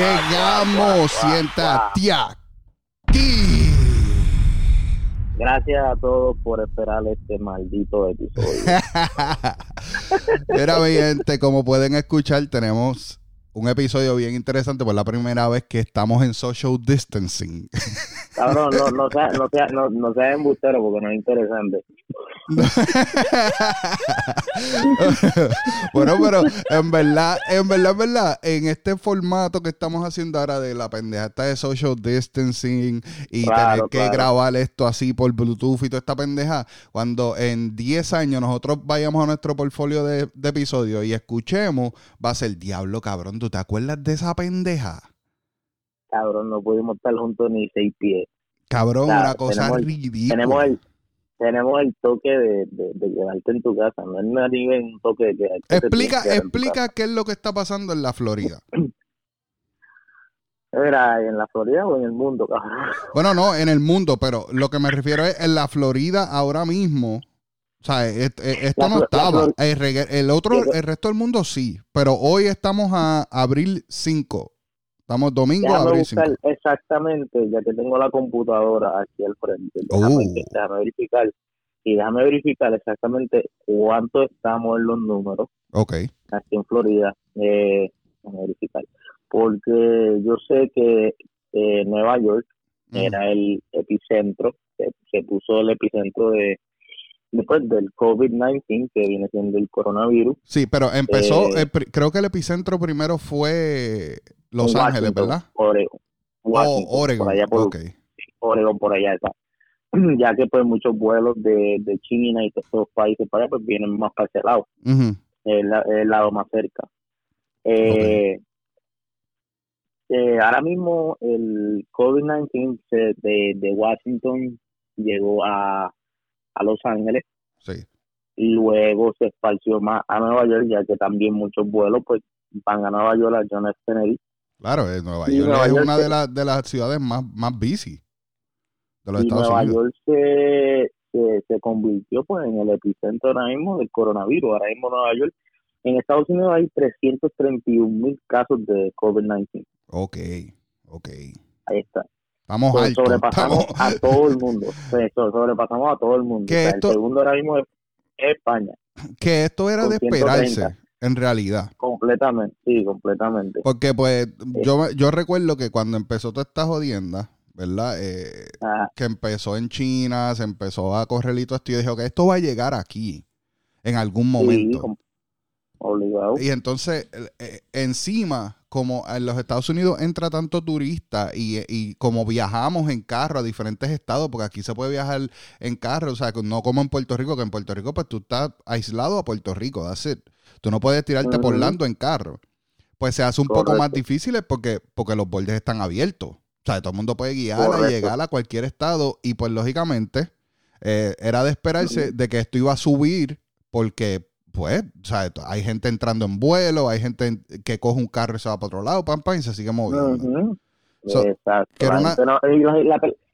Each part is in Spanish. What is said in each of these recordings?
Llegamos, siéntate aquí. Gracias a todos por esperar este maldito episodio. Mira, mi gente, como pueden escuchar, tenemos un episodio bien interesante por la primera vez que estamos en social distancing. Cabrón, no, no, sea, no, sea, no, no sea embustero porque no es interesante. bueno, pero en verdad, en verdad, en verdad, en este formato que estamos haciendo ahora de la pendeja esta de social distancing y tener que grabar esto así por Bluetooth y toda esta pendeja, cuando en 10 años nosotros vayamos a nuestro portfolio de, de episodios y escuchemos, va a ser diablo, cabrón, ¿tú te acuerdas de esa pendeja? Cabrón, no pudimos estar juntos ni seis pies. Cabrón, una cosa ridícula. Tenemos el, tenemos el toque de, de, quedarte en tu casa, no es ni un toque de quedarte Explica, explica qué es lo que está pasando en la Florida. Era en la Florida o en el mundo, cabrón. Bueno, no, en el mundo, pero lo que me refiero es en la Florida ahora mismo. O sea, esto no estaba. El, otro, el resto del mundo sí, pero hoy estamos a abril 5. Estamos domingo, abril 5. Exactamente, ya que tengo la computadora aquí al frente. Déjame, uh. déjame, verificar. Y déjame verificar exactamente cuánto estamos en los números. Ok. Aquí en Florida. Eh, déjame verificar. Porque yo sé que eh, Nueva York era el epicentro, se puso el epicentro de después del COVID-19, que viene siendo el coronavirus. Sí, pero empezó, eh, creo que el epicentro primero fue Los Ángeles, ¿verdad? Oregon. oh, Oregon, por allá por, Oregon por allá está. Ya que pues muchos vuelos de, de China y todos esos países para allá pues vienen más para ese lado, el, lado más cerca. Eh, eh, ahora mismo el COVID-19 de, de Washington llegó a a Los Ángeles. Sí. Y luego se esparció más a Nueva York, ya que también muchos vuelos pues van a Nueva York, a John F. Kennedy. Claro, eh, Nueva York es una de, las de las ciudades más, más busy de los Estados Nueva Unidos. York se, se, se, convirtió pues en el epicentro ahora mismo del coronavirus. Ahora mismo Nueva York, en Estados Unidos hay 331 mil casos de COVID-19. Ok, ok. Ahí está. Vamos pues Sobrepasamos a todo el mundo. Pues, sobrepasamos a todo el mundo. El segundo ahora mismo es España. Que esto era de esperarse, en realidad. Completamente, sí, completamente. Porque pues yo, yo recuerdo que cuando empezó toda esta jodienda, ¿verdad? Eh, que empezó en China, se empezó a correr y todo esto, y dije, ok, esto va a llegar aquí en algún momento. obligado. Y entonces, eh, encima como en los Estados Unidos entra tanto turista y, como viajamos en carro a diferentes estados, porque aquí se puede viajar en carro, o sea, no como en Puerto Rico, que en Puerto Rico pues tú estás aislado a Puerto Rico, that's it. Tú no puedes tirarte por Lando en carro. Pues se hace un poco más difícil porque, porque los bordes están abiertos. O sea, todo el mundo puede guiar a llegar a cualquier estado y pues lógicamente eh, era de esperarse de que esto iba a subir porque pues, o sea, hay gente entrando en vuelo, hay gente que coge un carro y se va para otro lado, pam, pam, y se sigue moviendo. Exacto. La,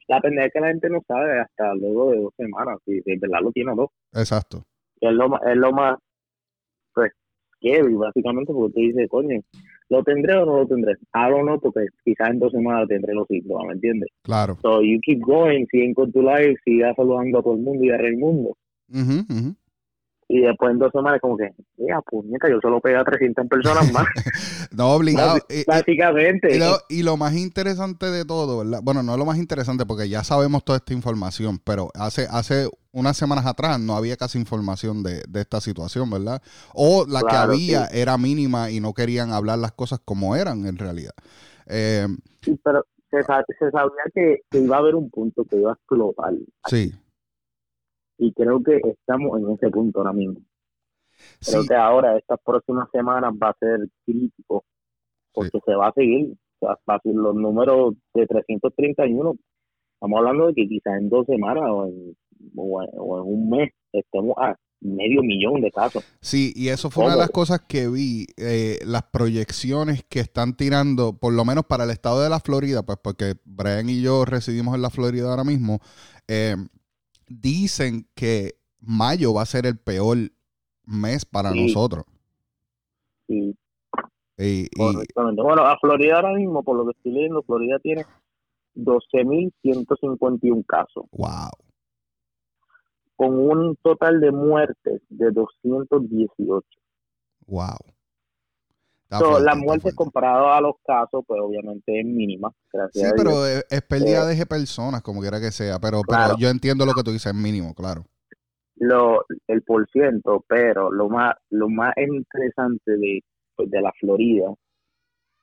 la, pendeja es que la gente no sabe hasta luego de dos semanas, si de verdad lo tiene o no. Exacto. Es lo, es lo más, pues, scary, básicamente, porque tú dices, coño, ¿lo tendré o no lo tendré? Ah, o no, porque quizás en dos semanas tendré los síntomas, ¿me entiendes? Claro. So, you keep going, siguen con tu life, sigas saludando a todo el mundo y a el mundo. Uh y después en dos semanas como que, mira, puñeta, yo solo pegué a 300 personas más. no, obligado. Básicamente. Y lo, más interesante de todo, ¿verdad? Bueno, no es lo más interesante porque ya sabemos toda esta información, pero hace, hace unas semanas atrás no había casi información de, esta situación, ¿verdad? O la que había era mínima y no querían hablar las cosas como eran en realidad. Eh, sí, pero se, sabía que, iba a haber un punto que iba a explotar. Sí y creo que estamos en ese punto ahora mismo. Creo que ahora, estas próximas semanas, va a ser crítico, porque se va a seguir, va a seguir los números de 331. Estamos hablando de que quizás en dos semanas o en, o en, un mes estemos a medio millón de casos. Sí, y eso fue una de las cosas que vi, eh, las proyecciones que están tirando, por lo menos para el estado de la Florida, pues porque Brian y yo residimos en la Florida ahora mismo, eh, dicen que mayo va a ser el peor mes para nosotros. Sí. Correctamente. Bueno, a Florida ahora mismo, por lo que estoy leyendo, Florida tiene 12.151 casos. Wow. Con un total de muertes de 218. Wow. Las muertes comparadas a los casos, pues obviamente es mínima. sí, pero es, pérdida eh, de personas, como quiera que sea. Pero, pero yo entiendo lo que tú dices, es mínimo, claro. Lo, el por ciento, pero lo más, lo más interesante de, pues, de la Florida,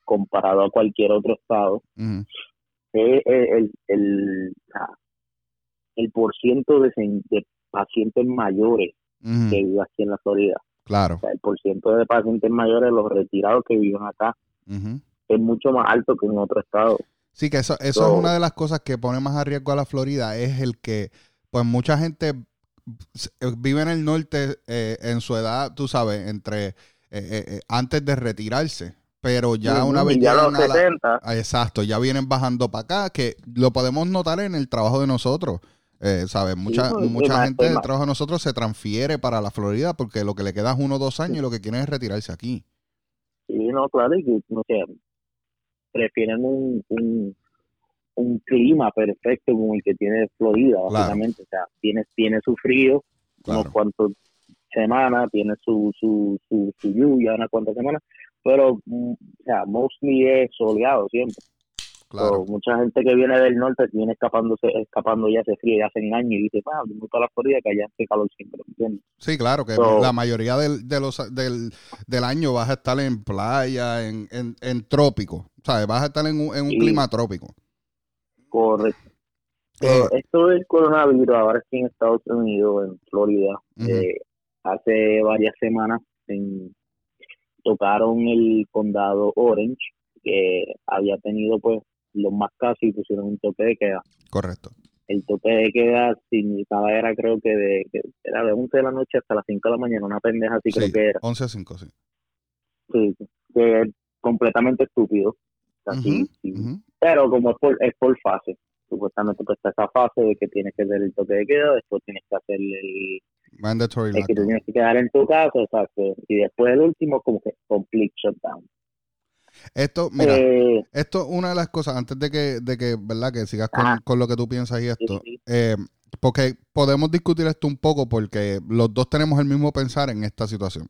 comparado a cualquier otro estado, es el, el, el, por ciento de, de pacientes mayores que viven aquí en la Florida. Claro. el porcentaje de pacientes mayores, los retirados que viven acá, es mucho más alto que en otro estado. Sí, que eso, eso es una de las cosas que pone más a riesgo a la Florida, es el que, pues mucha gente vive en el norte eh, en su edad, tú sabes, entre eh, eh, antes de retirarse. Pero ya una vez ya los exacto, ya vienen bajando para acá, que lo podemos notar en el trabajo de nosotros. Eh, ¿Sabes? Mucha, mucha gente del trabajo de nosotros se transfiere para la Florida porque lo que le queda es uno o dos años y lo que quieren es retirarse aquí. Sí, no, claro, y no sé, prefieren un, un, un, clima perfecto como el que tiene Florida, básicamente. O sea, tiene, tiene su frío, unos cuantos semanas, tiene su, su, su, su lluvia, unas cuantas semanas, pero, mm, o sea, mostly es soleado siempre mucha gente que viene del norte viene escapándose, escapando ya se frío, ya hace años y dice, ah, gusta la Florida que allá hace calor siempre, ¿entiendes? Sí, claro, que la mayoría del, de los, del, del, año vas a estar en playa, en, en, en trópico, ¿sabes? Vas a estar en un, en un clima trópico. Correcto. Eh, esto del coronavirus ahora aquí en Estados Unidos, en Florida, eh, hace varias semanas tocaron el condado Orange, que había tenido pues los más casos y pusieron un tope de queda. Correcto. El tope de queda significaba era creo que de, era de 11 de la noche hasta las 5 de la mañana, una pendeja así creo que era. 11 a 5, sí. Sí, que es completamente estúpido. Así, Pero como es por, es por fase, supuestamente pues está esa fase de que tienes que hacer el toque de queda, después tienes que hacer el mandatory el que tienes que quedar en tu casa, exacto, y después el último como que complete shutdown. Esto, mira, eh, esto una de las cosas, antes de que, de que ¿verdad? Que sigas con, lo que tú piensas y esto, eh, porque podemos discutir esto un poco porque los dos tenemos el mismo pensar en esta situación.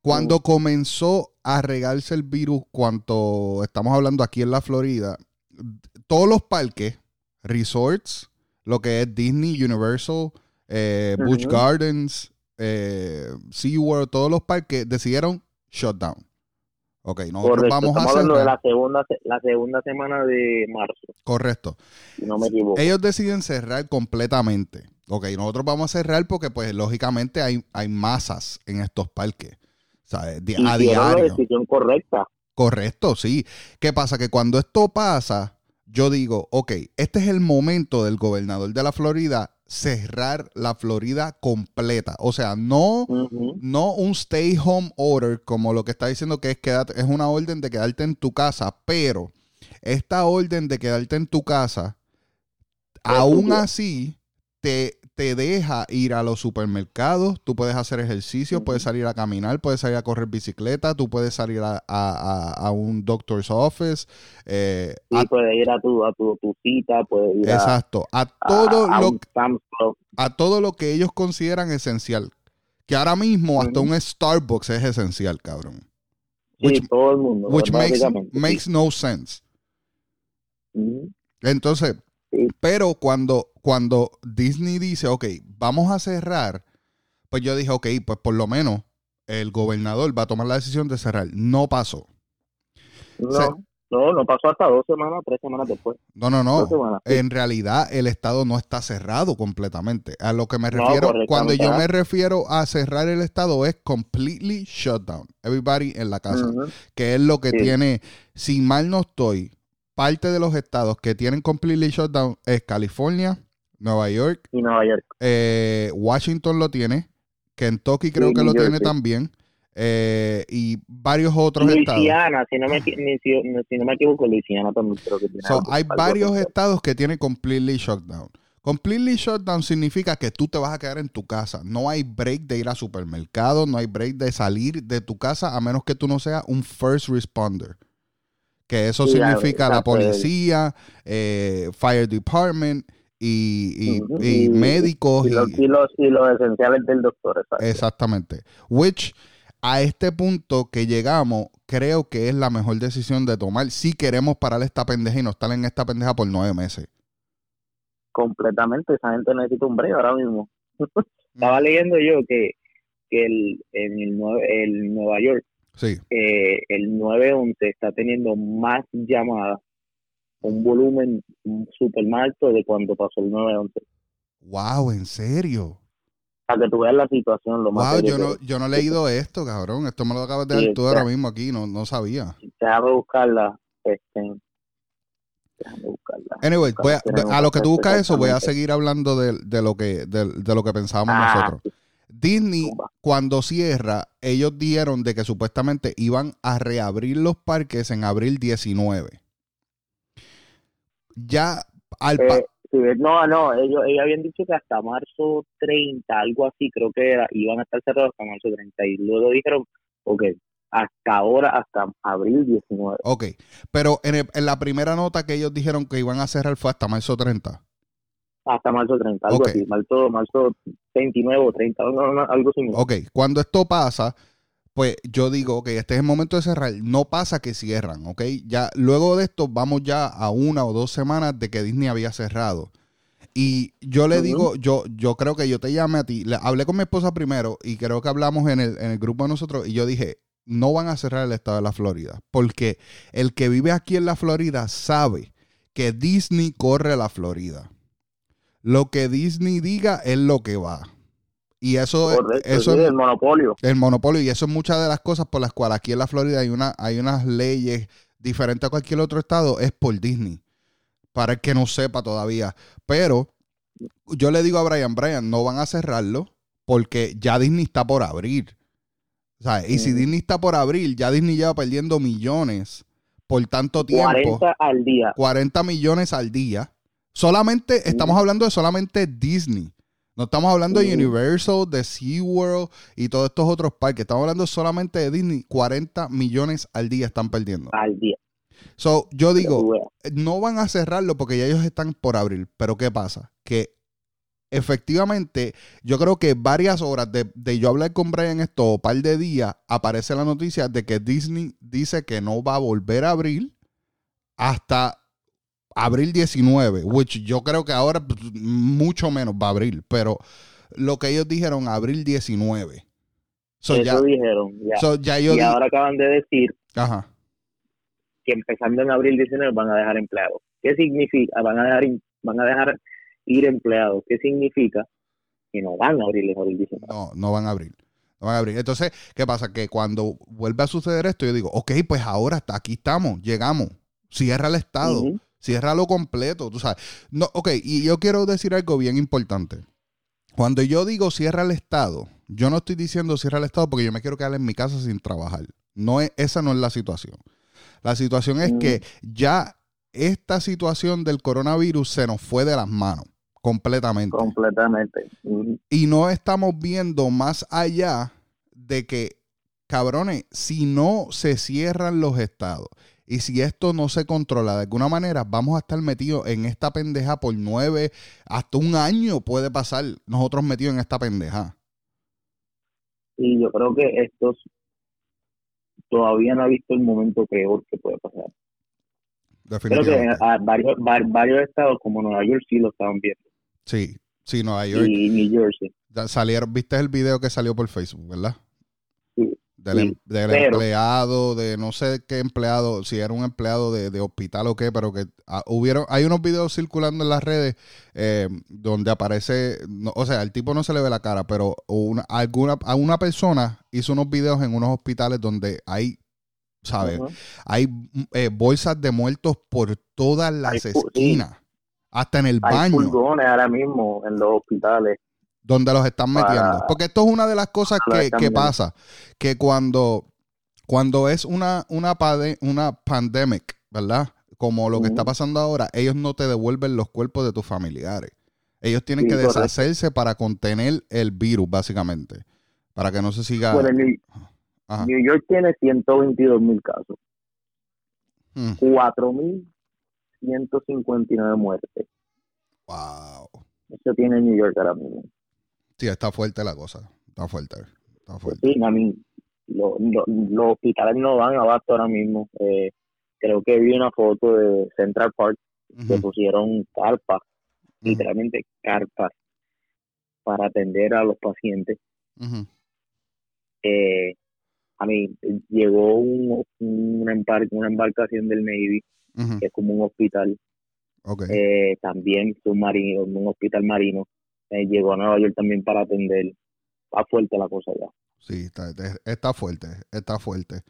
Cuando comenzó a regarse el virus, cuando estamos hablando aquí en la Florida, todos los parques, resorts, lo que es Disney, Universal, eh, Busch Gardens, eh, SeaWorld, todos los parques decidieron shut down. Ok, nosotros vamos a hacer. hablando de la segunda, la segunda semana de marzo. Correcto. no me equivoco. Ellos deciden cerrar completamente. Ok, nosotros vamos a cerrar porque, pues, lógicamente hay, hay masas en estos parques. ¿sabes? Y a diario. la decisión correcta. Correcto, sí. ¿Qué pasa? Que cuando esto pasa, yo digo, ok, este es el momento del gobernador de la Florida cerrar la Florida completa. O sea, no, no un stay home order como lo que está diciendo que es, quedarte, es una orden de quedarte en tu casa, pero esta orden de quedarte en tu casa, aún así, te, te deja ir a los supermercados, tú puedes hacer ejercicio, puedes salir a caminar, puedes salir a correr bicicleta, tú puedes salir a, un doctor's office. Eh, puedes ir a tu, a tu, cita, puedes ir exacto, a, todo lo, a todo lo que ellos consideran esencial. Que ahora mismo hasta un Starbucks es esencial, cabrón. Sí, todo el mundo. Which makes, makes no sense. Entonces, pero cuando, cuando Disney dice, ok, vamos a cerrar, pues yo dije, ok, pues por lo menos el gobernador va a tomar la decisión de cerrar. No pasó. No, no, no pasó hasta dos semanas, tres semanas después. No, no, no. En realidad el Estado no está cerrado completamente. A lo que me refiero, cuando yo me refiero a cerrar el Estado es completely shut down. Everybody en la casa. Que es lo que tiene, si mal no estoy, parte de los estados que tienen completely shutdown es California, Nueva York. Y Nueva York. Eh, Washington lo tiene. Kentucky creo que lo tiene también. Eh, y varios otros estados. Si no, me, si, no me equivoco, Luisiana también creo que tiene. hay varios estados que tienen completely shutdown. Completely shutdown significa que tú te vas a quedar en tu casa. No hay break de ir al supermercado, no hay break de salir de tu casa a menos que tú no seas un first responder. Que eso significa la policía, eh, fire department y, médicos. Y, los, y, los, esenciales del doctor. Exactamente. Which a este punto que llegamos, creo que es la mejor decisión de tomar si queremos parar esta pendeja y no estar en esta pendeja por nueve meses. Completamente, esa gente necesita un break ahora mismo. Estaba leyendo yo que, que el, en el, el Nueva York, sí. eh, el 911 está teniendo más llamadas, un volumen súper alto de cuando pasó el 911. ¡Wow! ¿En serio? para que tú veas la situación lo más wow, yo no, yo no he leído esto, cabrón. Esto me lo acabas de dar tú ahora mismo aquí, no, no sabía. Déjame buscarla. Este, déjame buscarla. Anyway, a, lo que tú buscas eso, voy a seguir hablando de, de lo que de, de, lo que pensábamos ah, nosotros. Disney, cuando cierra, ellos dijeron de que supuestamente iban a reabrir los parques en abril 19. Ya al... Eh, no, no, ellos, ellos habían dicho que hasta marzo 30, algo así, creo que era, iban a estar cerrados hasta marzo 30. Y luego dijeron, ok, hasta ahora, hasta abril 19. Ok, pero en, en, la primera nota que ellos dijeron que iban a cerrar fue hasta marzo 30. Hasta marzo 30, algo así, marzo, marzo 29 o 30, algo así. Ok, cuando esto pasa, pues yo digo, que este es el momento de cerrar. No pasa que cierran, ¿ok? Ya luego de esto vamos ya a una o dos semanas de que Disney había cerrado. Y yo le digo, yo, yo creo que yo te llamé a ti, le, hablé con mi esposa primero y creo que hablamos en el, en el grupo de nosotros y yo dije, no van a cerrar el estado de la Florida, porque el que vive aquí en la Florida sabe que Disney corre a la Florida. Lo que Disney diga es lo que va. Y eso, eso es el monopolio. El monopolio. Y eso es muchas de las cosas por las cuales aquí en la Florida hay, una, hay unas leyes diferentes a cualquier otro estado, es por Disney. Para el que no sepa todavía. Pero yo le digo a Brian, Brian, no van a cerrarlo porque ya Disney está por abrir. Y si Disney está por abrir, ya Disney lleva perdiendo millones por tanto tiempo. 40 al día. 40 millones al día. Solamente, estamos hablando de solamente Disney. No estamos hablando de Universal, de SeaWorld y todos estos otros parques. Estamos hablando solamente de Disney. 40 millones al día están perdiendo. Al día. So, yo digo, no van a cerrarlo porque ya ellos están por abrir. Pero ¿qué pasa? Que efectivamente, yo creo que varias horas de, de yo hablar con Brian esto, un par de días, aparece la noticia de que Disney dice que no va a volver a abrir hasta abril 19, which yo creo que ahora pues, mucho menos va a abrir, pero lo que ellos dijeron, abril 19. Eso dijeron, ya. y ahora acaban de decir que empezando en abril 19 van a dejar empleados. ¿Qué significa? Van a dejar, van a dejar ir empleados. ¿Qué significa? Que no van a abrir en abril 19. No, no van a abrir. No van a abrir. Entonces, ¿qué pasa? Que cuando vuelve a suceder esto, yo digo, ok, pues ahora hasta aquí estamos, llegamos. Cierra el Estado. Ciérralo completo, tú sabes. No, ok, y yo quiero decir algo bien importante. Cuando yo digo cierra el Estado, yo no estoy diciendo cierra el Estado porque yo me quiero quedar en mi casa sin trabajar. No es, esa no es la situación. La situación es que mm. ya esta situación del coronavirus se nos fue de las manos completamente. Completamente. Y no estamos viendo más allá de que, cabrones, si no se cierran los estados y si esto no se controla de alguna manera, vamos a estar metidos en esta pendeja por nueve, hasta un año puede pasar nosotros metidos en esta pendeja. Y yo creo que estos todavía no ha visto el momento peor que puede pasar. Creo que varios, varios estados como Nueva York sí lo estaban viendo. Sí, sí, Nueva York. Y New Jersey. Salieron, viste el video que salió por Facebook, ¿verdad? Del, em, empleado, de no sé qué empleado, si era un empleado de, hospital o qué, pero que ah, hubieron, hay unos videos circulando en las redes eh, donde aparece, o sea, el tipo no se le ve la cara, pero una, alguna, a una persona hizo unos videos en unos hospitales donde hay, ¿sabes? Hay eh, bolsas de muertos por todas las esquinas, hasta en el hay baño. ahora mismo en los hospitales donde los están metiendo. Porque esto es una de las cosas que, pasa, que cuando, cuando es una, una, una pandemic, ¿verdad? Como lo que está pasando ahora, ellos no te devuelven los cuerpos de tus familiares. Ellos tienen que deshacerse para contener el virus, básicamente. Para que no se siga. Bueno, New, York tiene 122 mil casos. 4.159 hmm. muertes. Wow. Eso tiene New York ahora mismo. Sí, está fuerte la cosa. Está fuerte. Está fuerte. Sí, a mí, los hospitales no van abasto ahora mismo. Eh, creo que vi una foto de Central Park que pusieron carpas, literalmente carpas, para atender a los pacientes. eh, a mí llegó un, una, una embarcación del Navy, que es como un hospital, eh, también submarino, un hospital marino. Eh, llegó a Nueva York también para atender. Está fuerte la cosa ya. Sí, está, está fuerte, está fuerte.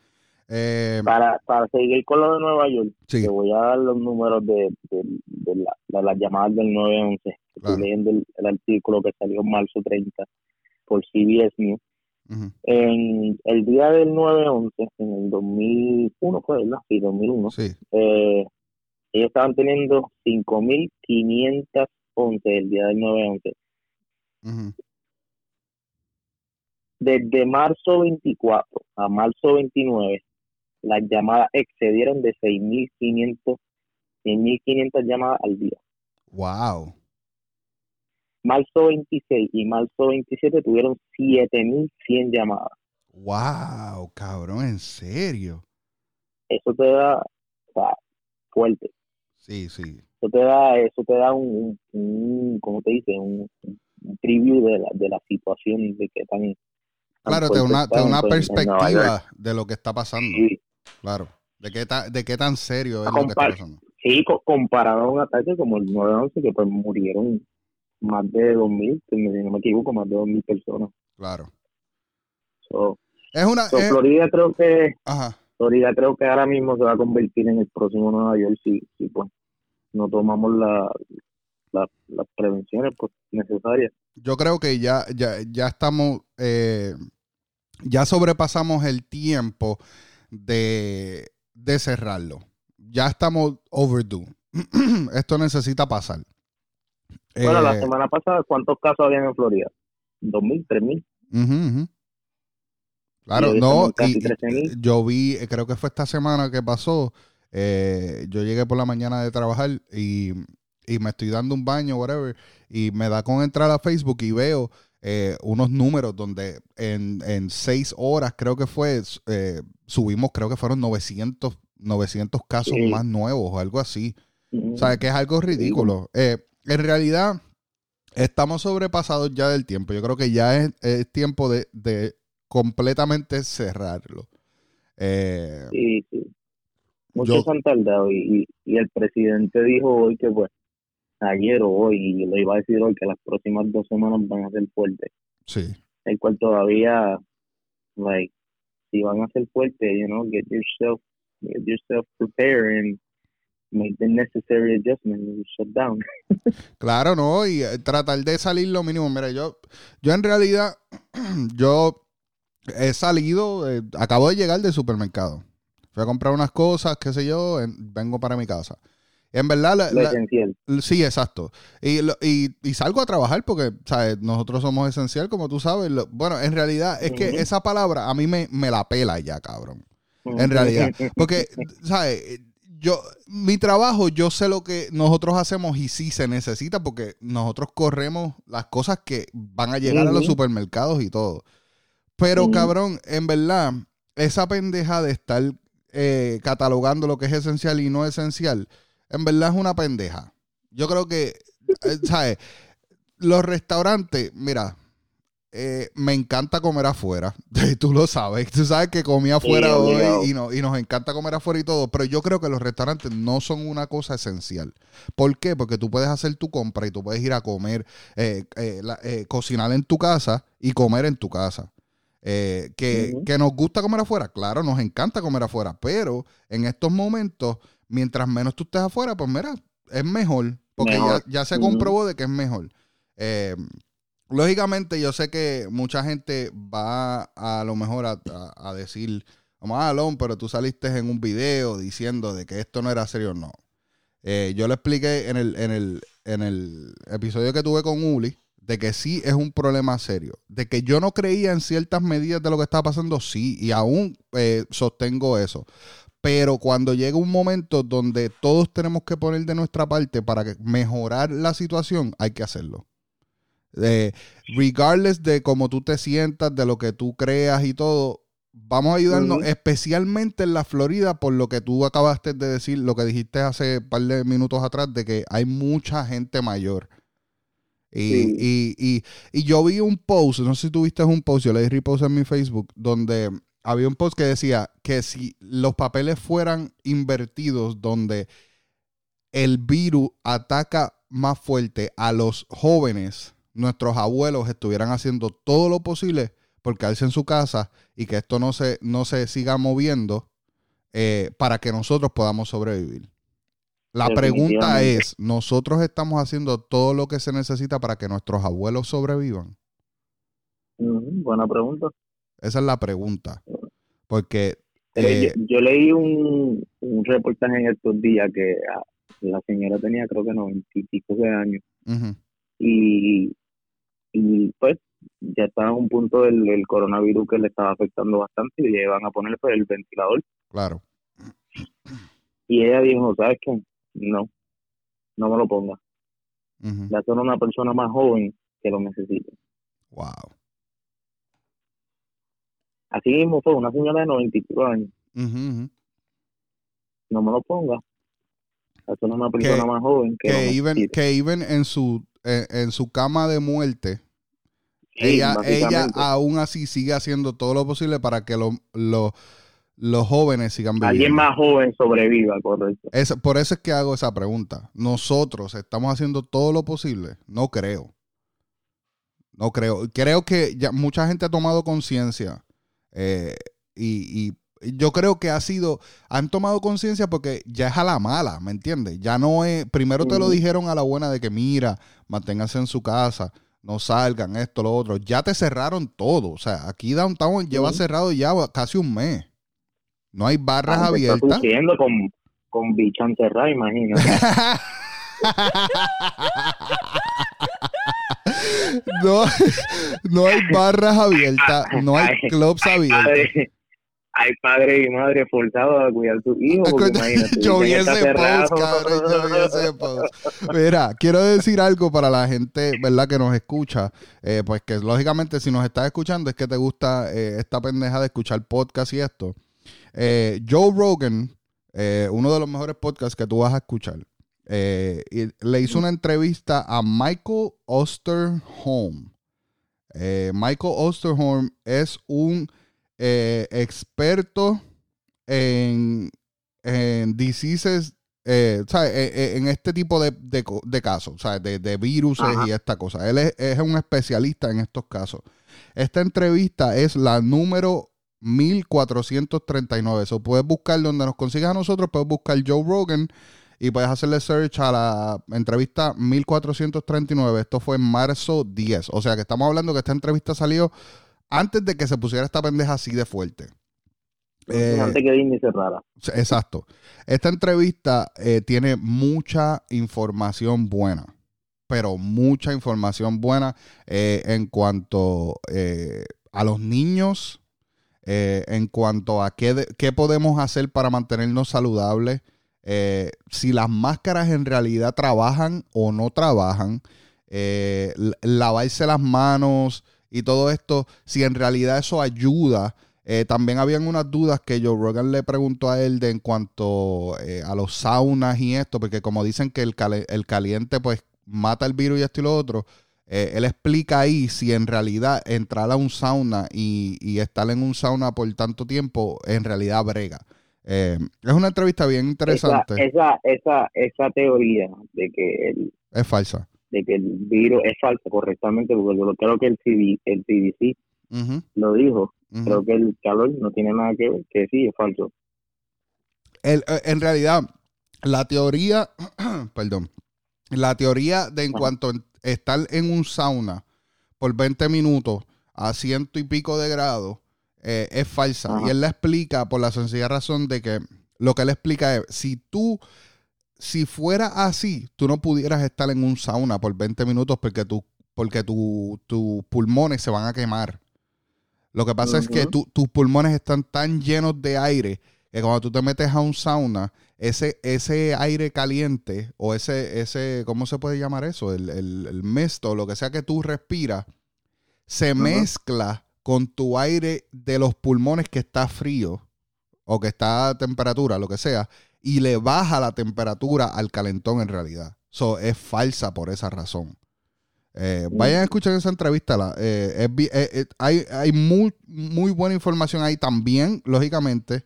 Eh, para, para seguir con lo de Nueva York, te voy a dar los números de, de, la, las llamadas del 911. Estoy leyendo el, artículo que salió en marzo 30 por CBS News. En el día del 911, en el 2001, fue, ¿verdad? Sí, 2001. Eh, ellos estaban teniendo 5.511 el día del 911. Desde marzo 24 a marzo 29, las llamadas excedieron de 6.500 6.500 llamadas al día. Wow. Marzo 26 y marzo 27 tuvieron 7.100 llamadas. Wow, cabrón, en serio. Eso te da, o sea, fuerte. Sí, sí. Eso te da, eso te da un, un, ¿cómo te dice? Un, un preview de la, de la situación de que están Claro, te da una, te una perspectiva de lo que está pasando. Sí. Claro. ¿De qué, de qué tan serio es lo que está pasando? Sí, comparado a un ataque como el 9-11, que pues murieron más de 2.000, si no me equivoco, más de 2.000 personas. Claro. es una... Florida creo que... Ajá. Florida creo que ahora mismo se va a convertir en el próximo Nueva York si, si pues no tomamos la, las prevenciones pues, necesarias. Yo creo que ya, ya, ya estamos, eh, ya sobrepasamos el tiempo de, cerrarlo. Ya estamos overdue. Esto necesita pasar. Bueno, la eh, semana pasada, ¿cuántos casos habían en Florida? ¿2.000, 3.000? Claro, no, yo vi, creo que fue esta semana que pasó, eh, yo llegué por la mañana de trabajar y, y, me estoy dando un baño, whatever, y me da con entrar a Facebook y veo eh, unos números donde en, en, seis horas, creo que fue, eh, subimos, creo que fueron 900, 900 casos más nuevos o algo así. O sea, que es algo ridículo. Eh, en realidad, estamos sobrepasados ya del tiempo. Yo creo que ya es, tiempo de, de, completamente cerrarlo. sí, sí. Muchos han tardado y, y, el presidente dijo hoy que, pues, ayer o hoy, y lo iba a decir hoy, que las próximas dos semanas van a ser fuertes. Sí. El cual todavía, like, si van a ser fuertes, you know, get yourself, get yourself prepared and make the necessary adjustments and shut down. claro, no, y eh, tratar de salir lo mínimo. Mira, yo, yo en realidad, yo he salido, eh, acabo de llegar del supermercado. Fui a comprar unas cosas, qué sé yo, vengo para mi casa. En verdad, lo esencial. Sí, exacto. Y, y, salgo a trabajar porque, ¿sabes? Nosotros somos esencial, como tú sabes. bueno, en realidad es que esa palabra a mí me, la pela ya, cabrón. En realidad. Porque, ¿sabes? Yo, mi trabajo, yo sé lo que nosotros hacemos y sí se necesita porque nosotros corremos las cosas que van a llegar a los supermercados y todo. Pero, cabrón, en verdad, esa pendeja de estar eh, catalogando lo que es esencial y no esencial en verdad es una pendeja. Yo creo que, eh, ¿sabes? Los restaurantes, mira, eh, me encanta comer afuera. Tú lo sabes. Tú sabes que comí afuera hoy y, no, y nos encanta comer afuera y todo. Pero yo creo que los restaurantes no son una cosa esencial. ¿Por qué? Porque tú puedes hacer tu compra y tú puedes ir a comer, eh, cocinar en tu casa y comer en tu casa. que, que nos gusta comer afuera. Claro, nos encanta comer afuera. Pero en estos momentos mientras menos tú estés afuera, pues mira, es mejor. Porque Ya, se comprobó de que es mejor. Eh, lógicamente, yo sé que mucha gente va a, lo mejor a, decir, vamos a Alon, pero tú saliste en un video diciendo de que esto no era serio. No. Eh, yo le expliqué en el, en, el, en el episodio que tuve con Uli de que sí es un problema serio. De que yo no creía en ciertas medidas de lo que estaba pasando, sí, y aún eh, sostengo eso. Pero cuando llega un momento donde todos tenemos que poner de nuestra parte para mejorar la situación, hay que hacerlo. Regardless de cómo tú te sientas, de lo que tú creas y todo, vamos a ayudarnos, especialmente en la Florida, por lo que tú acabaste de decir, lo que dijiste hace un par de minutos atrás, de que hay mucha gente mayor. Y, yo vi un post, no sé si tuviste un post, yo le di repost en mi Facebook, donde había un post que decía que si los papeles fueran invertidos, donde el virus ataca más fuerte a los jóvenes, nuestros abuelos estuvieran haciendo todo lo posible por quedarse en su casa y que esto no se, no se siga moviendo eh, para que nosotros podamos sobrevivir. La pregunta es, ¿nosotros estamos haciendo todo lo que se necesita para que nuestros abuelos sobrevivan? buena pregunta. Esa es la pregunta. Porque... Eh, yo, leí un, reportaje en estos días que ah, la señora tenía creo que noventa y pico de años. y, y pues ya estaba en un punto del, coronavirus que le estaba afectando bastante y le iban a poner pues, el ventilador. Claro. Y ella dijo, ¿sabes qué? No, no me lo ponga. Ya son una persona más joven que lo necesita. Wow. Así mismo fue una señora de 94 años. No me lo ponga. Ya son una persona más joven que, que, even, que even en su en su cama de muerte ella, ella aún así sigue haciendo todo lo posible para que los jóvenes sigan viviendo. Alguien más joven sobreviva, correcto. por eso es que hago esa pregunta. ¿Nosotros estamos haciendo todo lo posible? No creo. No creo. Creo que ya mucha gente ha tomado conciencia eh, y, yo creo que ha sido, han tomado conciencia porque ya es a la mala, ¿me entiendes? Ya no es, primero te lo dijeron a la buena de que mira, manténgase en su casa no salgan, esto, lo otro. Ya te cerraron todo. O sea, aquí Downtown lleva cerrado ya casi un mes. No hay barras ah, abiertas. Estás con, con imagínate. no, no hay barras abiertas, no hay clubs abiertos hay padre y madre forzados a cuidar a tus hijos. yo vi ese post, cabrón, yo vi ese post. Mira, quiero decir algo para la gente, ¿verdad? Que nos escucha. Eh, pues que lógicamente si nos estás escuchando es que te gusta eh, esta pendeja de escuchar podcast y esto. Eh, Joe Rogan, uno de los mejores podcasts que tú vas a escuchar, le hizo una entrevista a Michael Osterholm. Michael Osterholm es un eh, experto en, en diseases, eh, eh, en este tipo de, casos, De, de virus y esta cosa. Él es, un especialista en estos casos. Esta entrevista es la número 1439. Eso puedes buscar donde nos consigas a nosotros, puedes buscar Joe Rogan y puedes hacerle search a la entrevista 1439. Esto fue en marzo 10. O sea que estamos hablando que esta entrevista salió antes de que se pusiera esta pendeja así de fuerte. Eh, antes que Disney cerrara. Exacto. Esta entrevista eh, tiene mucha información buena, pero mucha información buena eh, en cuanto a los niños, en cuanto a qué, qué, podemos hacer para mantenernos saludables, si las máscaras en realidad trabajan o no trabajan, lavarse las manos y todo esto, si en realidad eso ayuda. Eh, también habían unas dudas que Joe Rogan le preguntó a él de en cuanto eh, a los saunas y esto, porque como dicen que el, el caliente pues mata el virus y esto y lo otro, eh, él explica ahí si en realidad entrar a un sauna y, estar en un sauna por tanto tiempo en realidad brega. Es una entrevista bien interesante. Esa, esa, esa, teoría de que es falsa de que el virus es falso correctamente, porque yo creo que el, el CDC lo dijo. Creo que el calor no tiene nada que ver, que sí es falso. El, eh, en realidad, la teoría, perdón, la teoría de en cuanto a estar en un sauna por 20 minutos a ciento y pico de grados eh, es falsa. Y él la explica por la sencilla razón de que lo que él explica es, si tú si fuera así, tú no pudieras estar en un sauna por 20 minutos porque, tu, porque tus pulmones se van a quemar. Lo que pasa es que tus pulmones están tan llenos de aire que cuando tú te metes a un sauna, ese, ese aire caliente o ese, ese, ¿cómo se puede llamar eso? El, el, el mesto, lo que sea que tú respiras, se mezcla con tu aire de los pulmones que está frío o que está a temperatura, lo que sea, y le baja la temperatura al calentón en realidad. Eso es falsa por esa razón. Eh, vayan a escuchar esa entrevista. Eh, eh, hay, hay muy, muy buena información ahí también, lógicamente.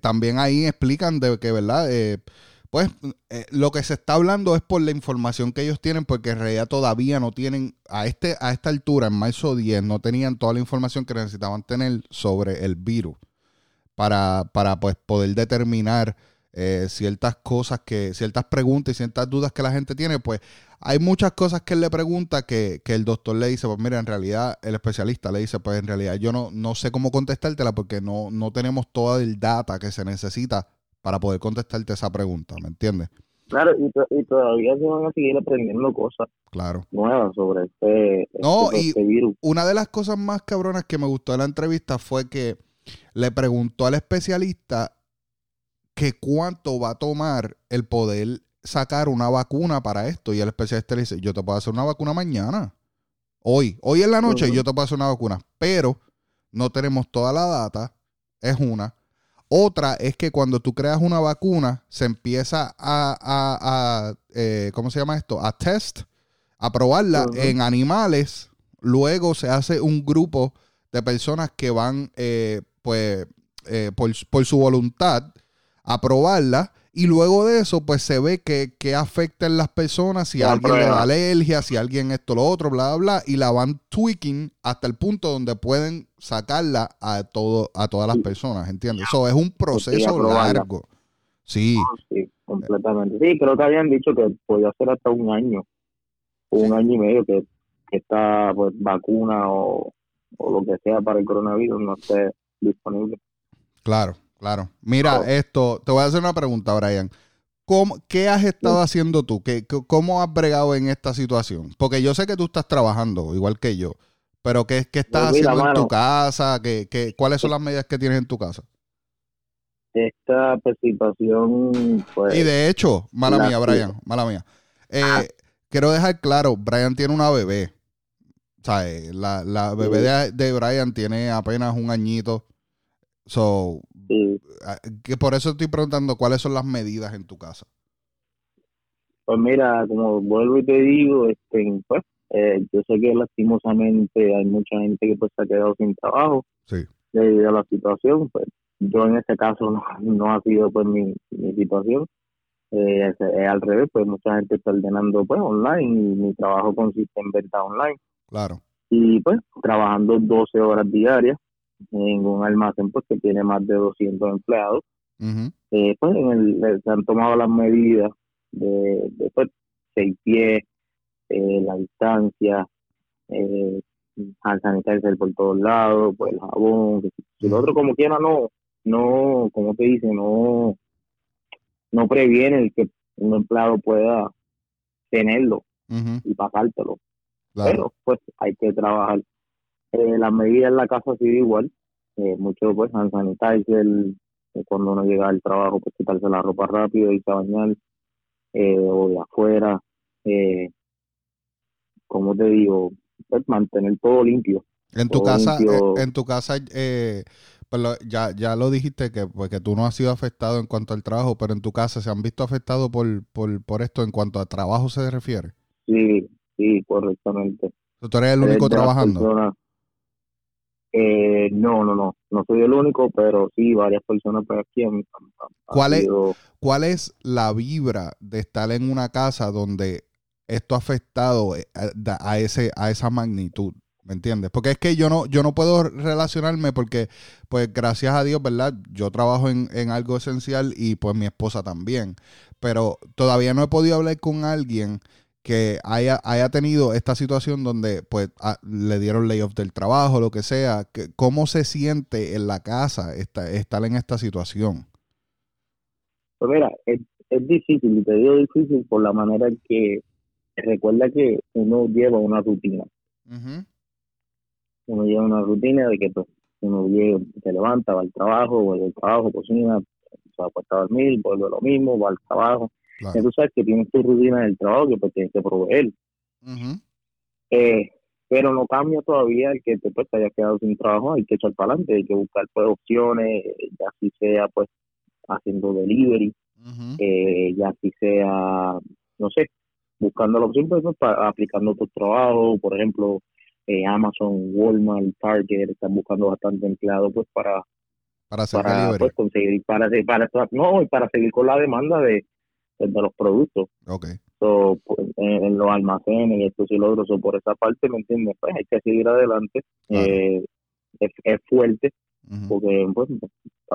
también ahí explican de que, ¿verdad? Pues lo que se está hablando es por la información que ellos tienen, porque en realidad todavía no tienen, a, este, a esta altura, en marzo 10, no tenían toda la información que necesitaban tener sobre el virus para, para pues, poder determinar eh, ciertas cosas que, ciertas preguntas y ciertas dudas que la gente tiene, pues hay muchas cosas que él le pregunta que, el doctor le dice, pues mira, en realidad el especialista le dice, pues en realidad yo no, no sé cómo contestártela porque no, no tenemos toda el data que se necesita para poder contestarte esa pregunta, ¿me entiendes? Claro, y, todavía se van a seguir aprendiendo cosas claro. nuevas sobre este, no, este, y este virus. Una de las cosas más cabronas que me gustó de la entrevista fue que le preguntó al especialista que cuánto va a tomar el poder sacar una vacuna para esto. Y el especialista le dice, yo te puedo hacer una vacuna mañana. Hoy, hoy en la noche yo te puedo hacer una vacuna. Pero no tenemos toda la data. Es una. Otra es que cuando tú creas una vacuna, se empieza a, eh, ¿cómo se llama esto? A test, a probarla en animales. Luego se hace un grupo de personas que van, eh, pues, eh, por, por, su voluntad, aprobarla y luego de eso pues se ve que, que afecta en las personas, si a alguien le da alergia, si alguien esto, lo otro, bla, bla, bla, y la van tweaking hasta el punto donde pueden sacarla a todo a todas las personas, ¿entiendes? Eso es un proceso largo. Sí. sí, completamente. Sí, creo que habían dicho que podía ser hasta un año, un año y medio que, que esta pues, vacuna o, o lo que sea para el coronavirus no esté disponible. Claro. Claro. Mira, esto, te voy a hacer una pregunta, Brian. ¿Qué has estado haciendo tú? ¿Qué, ¿Cómo has bregado en esta situación? Porque yo sé que tú estás trabajando, igual que yo, pero ¿qué, qué estás pues haciendo en tu casa? ¿Qué, qué, cuáles son las medidas que tienes en tu casa? Esta situación, pues... Y de hecho, mala mía, Brian, mala mía. Eh, ah. quiero dejar claro, Brian tiene una bebé. O sea, eh, la, la bebé de, de Brian tiene apenas un añito. So, Ah, que por eso estoy preguntando cuáles son las medidas en tu casa. Pues mira, como vuelvo y te digo, este, pues, eh, yo sé que lastimosamente hay mucha gente que pues se ha quedado sin trabajo debido a la situación. Pues yo en este caso no, ha sido pues mi, situación. Eh, es, al revés, pues mucha gente está ordenando pues online y mi trabajo consiste en venta online. Claro. Y pues trabajando 12 horas diarias en un almacén pues que tiene más de 200 empleados. Eh, pues en el, se han tomado las medidas de, de pues, seis pies, eh, la distancia, eh, sanitizer por todos lados, pues el jabón, si el otro como quiera no, no, como te dice, no, no previene el que un empleado pueda tenerlo y pasártelo. Pero pues hay que trabajar eh, las medidas en la casa ha sido igual. Eh, mucho pues hand sanitizer, eh, cuando uno llega al trabajo, pues quitarse la ropa rápido, y a bañar, eh, o de afuera. Eh, como te digo, pues mantener todo limpio. En tu casa, en tu casa, eh, pues ya, ya lo dijiste que, pues, que tú no has sido afectado en cuanto al trabajo, pero en tu casa se han visto afectados por, por, por esto en cuanto a trabajo se refiere. Sí, sí, correctamente. ¿Tú eres el único trabajando? Eh, no, no, no, no soy el único, pero sí varias personas por aquí han, ¿Cuál, es, ¿Cuál es la vibra de estar en una casa donde esto ha afectado eh, a, ese, a esa magnitud? ¿Me entiendes? Porque es que yo no, yo no puedo relacionarme porque, pues gracias a Dios, ¿verdad? Yo trabajo en, en algo esencial y pues mi esposa también. Pero todavía no he podido hablar con alguien que haya, haya tenido esta situación donde pues le dieron layoff del trabajo, lo que sea, que, ¿cómo se siente en la casa estar en esta situación? Pues mira, es, es difícil, y te digo difícil por la manera en que recuerda que uno lleva una rutina. Uno lleva una rutina de que pues, uno llega, se levanta, va al trabajo, vuelve al trabajo, cocina, se va a dormir, vuelve lo mismo, va al trabajo. Claro. tú sabes que tienes tu rutina del trabajo que pues tienes que proveer. eh, pero no cambia todavía el que te, pues, te haya quedado sin trabajo, hay que echar para adelante, hay que buscar pues opciones, ya si sea pues haciendo delivery, eh, ya si sea, no sé, buscando la opción pues, para, aplicando tu trabajo, por ejemplo, eh, Amazon, Walmart, Target están buscando bastante empleados pues para para, para pues, conseguir para, para no para seguir con la demanda de, de, los productos. Okay so, pues, en, los almacenes y esto y lo otro. So, por esa parte me entiendes pues hay que seguir adelante. Eh, es, fuerte porque pues,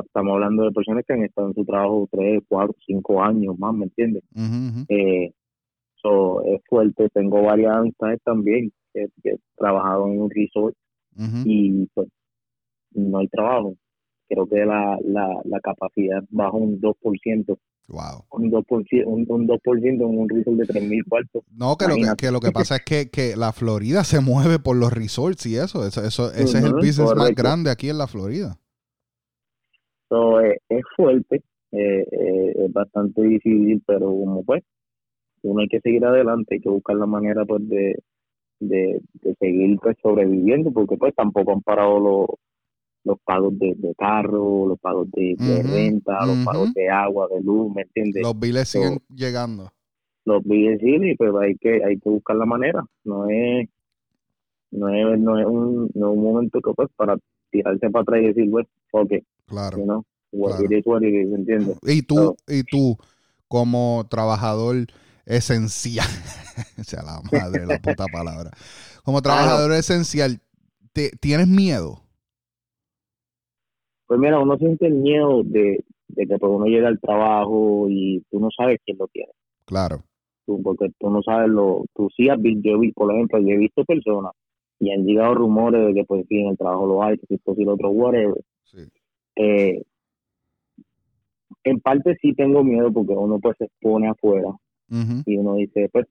estamos hablando de personas que han estado en su trabajo tres cuatro cinco años más me entiendes eh, so, es fuerte. Tengo varias amistades también que, que he trabajado en un resort y pues no hay trabajo. Creo que la, la, la capacidad baja un 2%. Wow. Un 2%, un, un 2 en un resort de 3.000 cuartos. No, que lo que, que lo que, pasa es que, que la Florida se mueve por los resorts y eso. eso, eso ese es el business más grande aquí en la Florida. So, eh, es fuerte, eh, eh, es bastante difícil, pero como pues, uno hay que seguir adelante, hay que buscar la manera pues de, de, seguir pues, sobreviviendo, porque pues tampoco han parado los, los pagos de, carro, los pagos de, renta, los pagos de agua, de luz, ¿me entiendes? Los biles siguen llegando. Los biles siguen, pero hay que, hay que buscar la manera, no es no es, no es, un, no es un momento que pues para tirarse para atrás y decir, pues, ok, claro. You know, Y tú, y tú, como trabajador esencial, o sea, la madre, la puta palabra. Como trabajador esencial, ¿te, ¿tienes miedo? Pues mira, uno siente el miedo de, que pues, uno llega al trabajo y tú no sabes quién lo tiene. Claro. Tú, porque tú no sabes lo, tú sí has visto, yo por ejemplo, yo he visto personas y han llegado rumores de que pues sí, en el trabajo lo hay, que si es otro whatever. Sí. Eh, en parte sí tengo miedo porque uno pues se expone afuera y uno dice, pues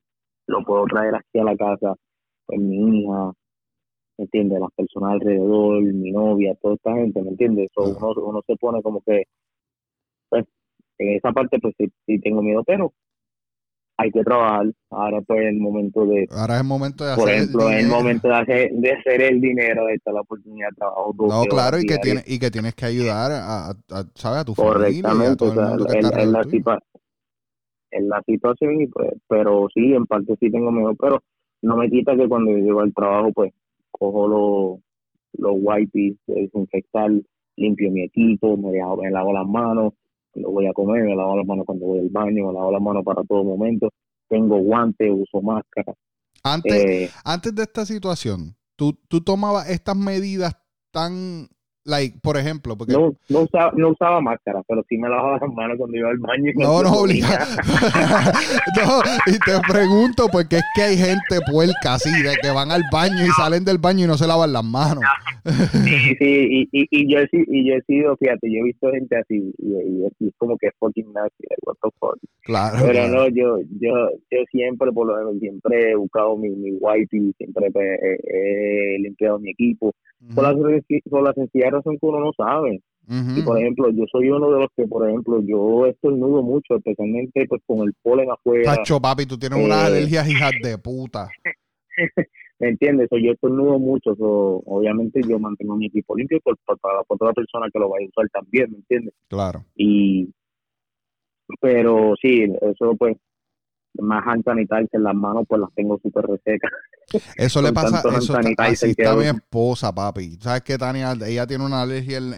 lo puedo traer aquí a la casa, pues mi hija, ¿me entiendes? Las personas alrededor, mi novia, toda esta gente, ¿me entiendes? uno, uno se pone como que, pues en esa parte pues sí, sí tengo miedo, pero hay que trabajar. Ahora pues es el momento de... Ahora es el momento de hacer Por ejemplo, es el momento de hacer, de hacer el dinero, de estar la oportunidad de trabajo. No, claro, y que, tienes, y que tienes que ayudar a, a, ¿sabes? a tu familia y a todo el mundo que está la, en la situación y pues, pero sí, en parte sí tengo miedo, pero no me quita que cuando yo llego al trabajo pues cojo los, los wipes de desinfectar, limpio mi equipo, me, me lavo las manos, lo voy a comer, me lavo las manos cuando voy al baño, me lavo las manos para todo momento, tengo guantes, uso máscara. Antes, eh, antes de esta situación, ¿tú, ¿tú tomabas estas medidas tan Like, por ejemplo, porque... No, no, usaba, no usaba máscara, pero sí me lavaba las manos cuando iba al baño. no, no obliga. no, y te pregunto, porque es que hay gente puerca así, de que van al baño y salen del baño y no se lavan las manos. sí, sí, y, y, yo, y yo he sido, fíjate, yo he visto gente así, y, es como que fucking nasty, what the fuck. Claro. Pero no, yo, yo, yo siempre, por lo menos, siempre he buscado mi, mi y siempre he limpiado mi equipo por, la, por la sencilla razón que uno no sabe. Y por ejemplo, yo soy uno de los que, por ejemplo, yo estornudo mucho, especialmente pues con el polen afuera. Pacho, papi, tú tienes unas eh, alergias hijas de puta. ¿Me entiendes? yo estornudo mucho, obviamente yo mantengo mi equipo limpio por, para, otra persona que lo vaya a usar también, ¿me entiendes? Claro. Y, pero sí, eso pues más hand sanitizer en las manos, pues las tengo súper resecas. Eso le pasa, eso así está mi esposa, papi. ¿Sabes qué, Tania? Ella tiene una alergia en,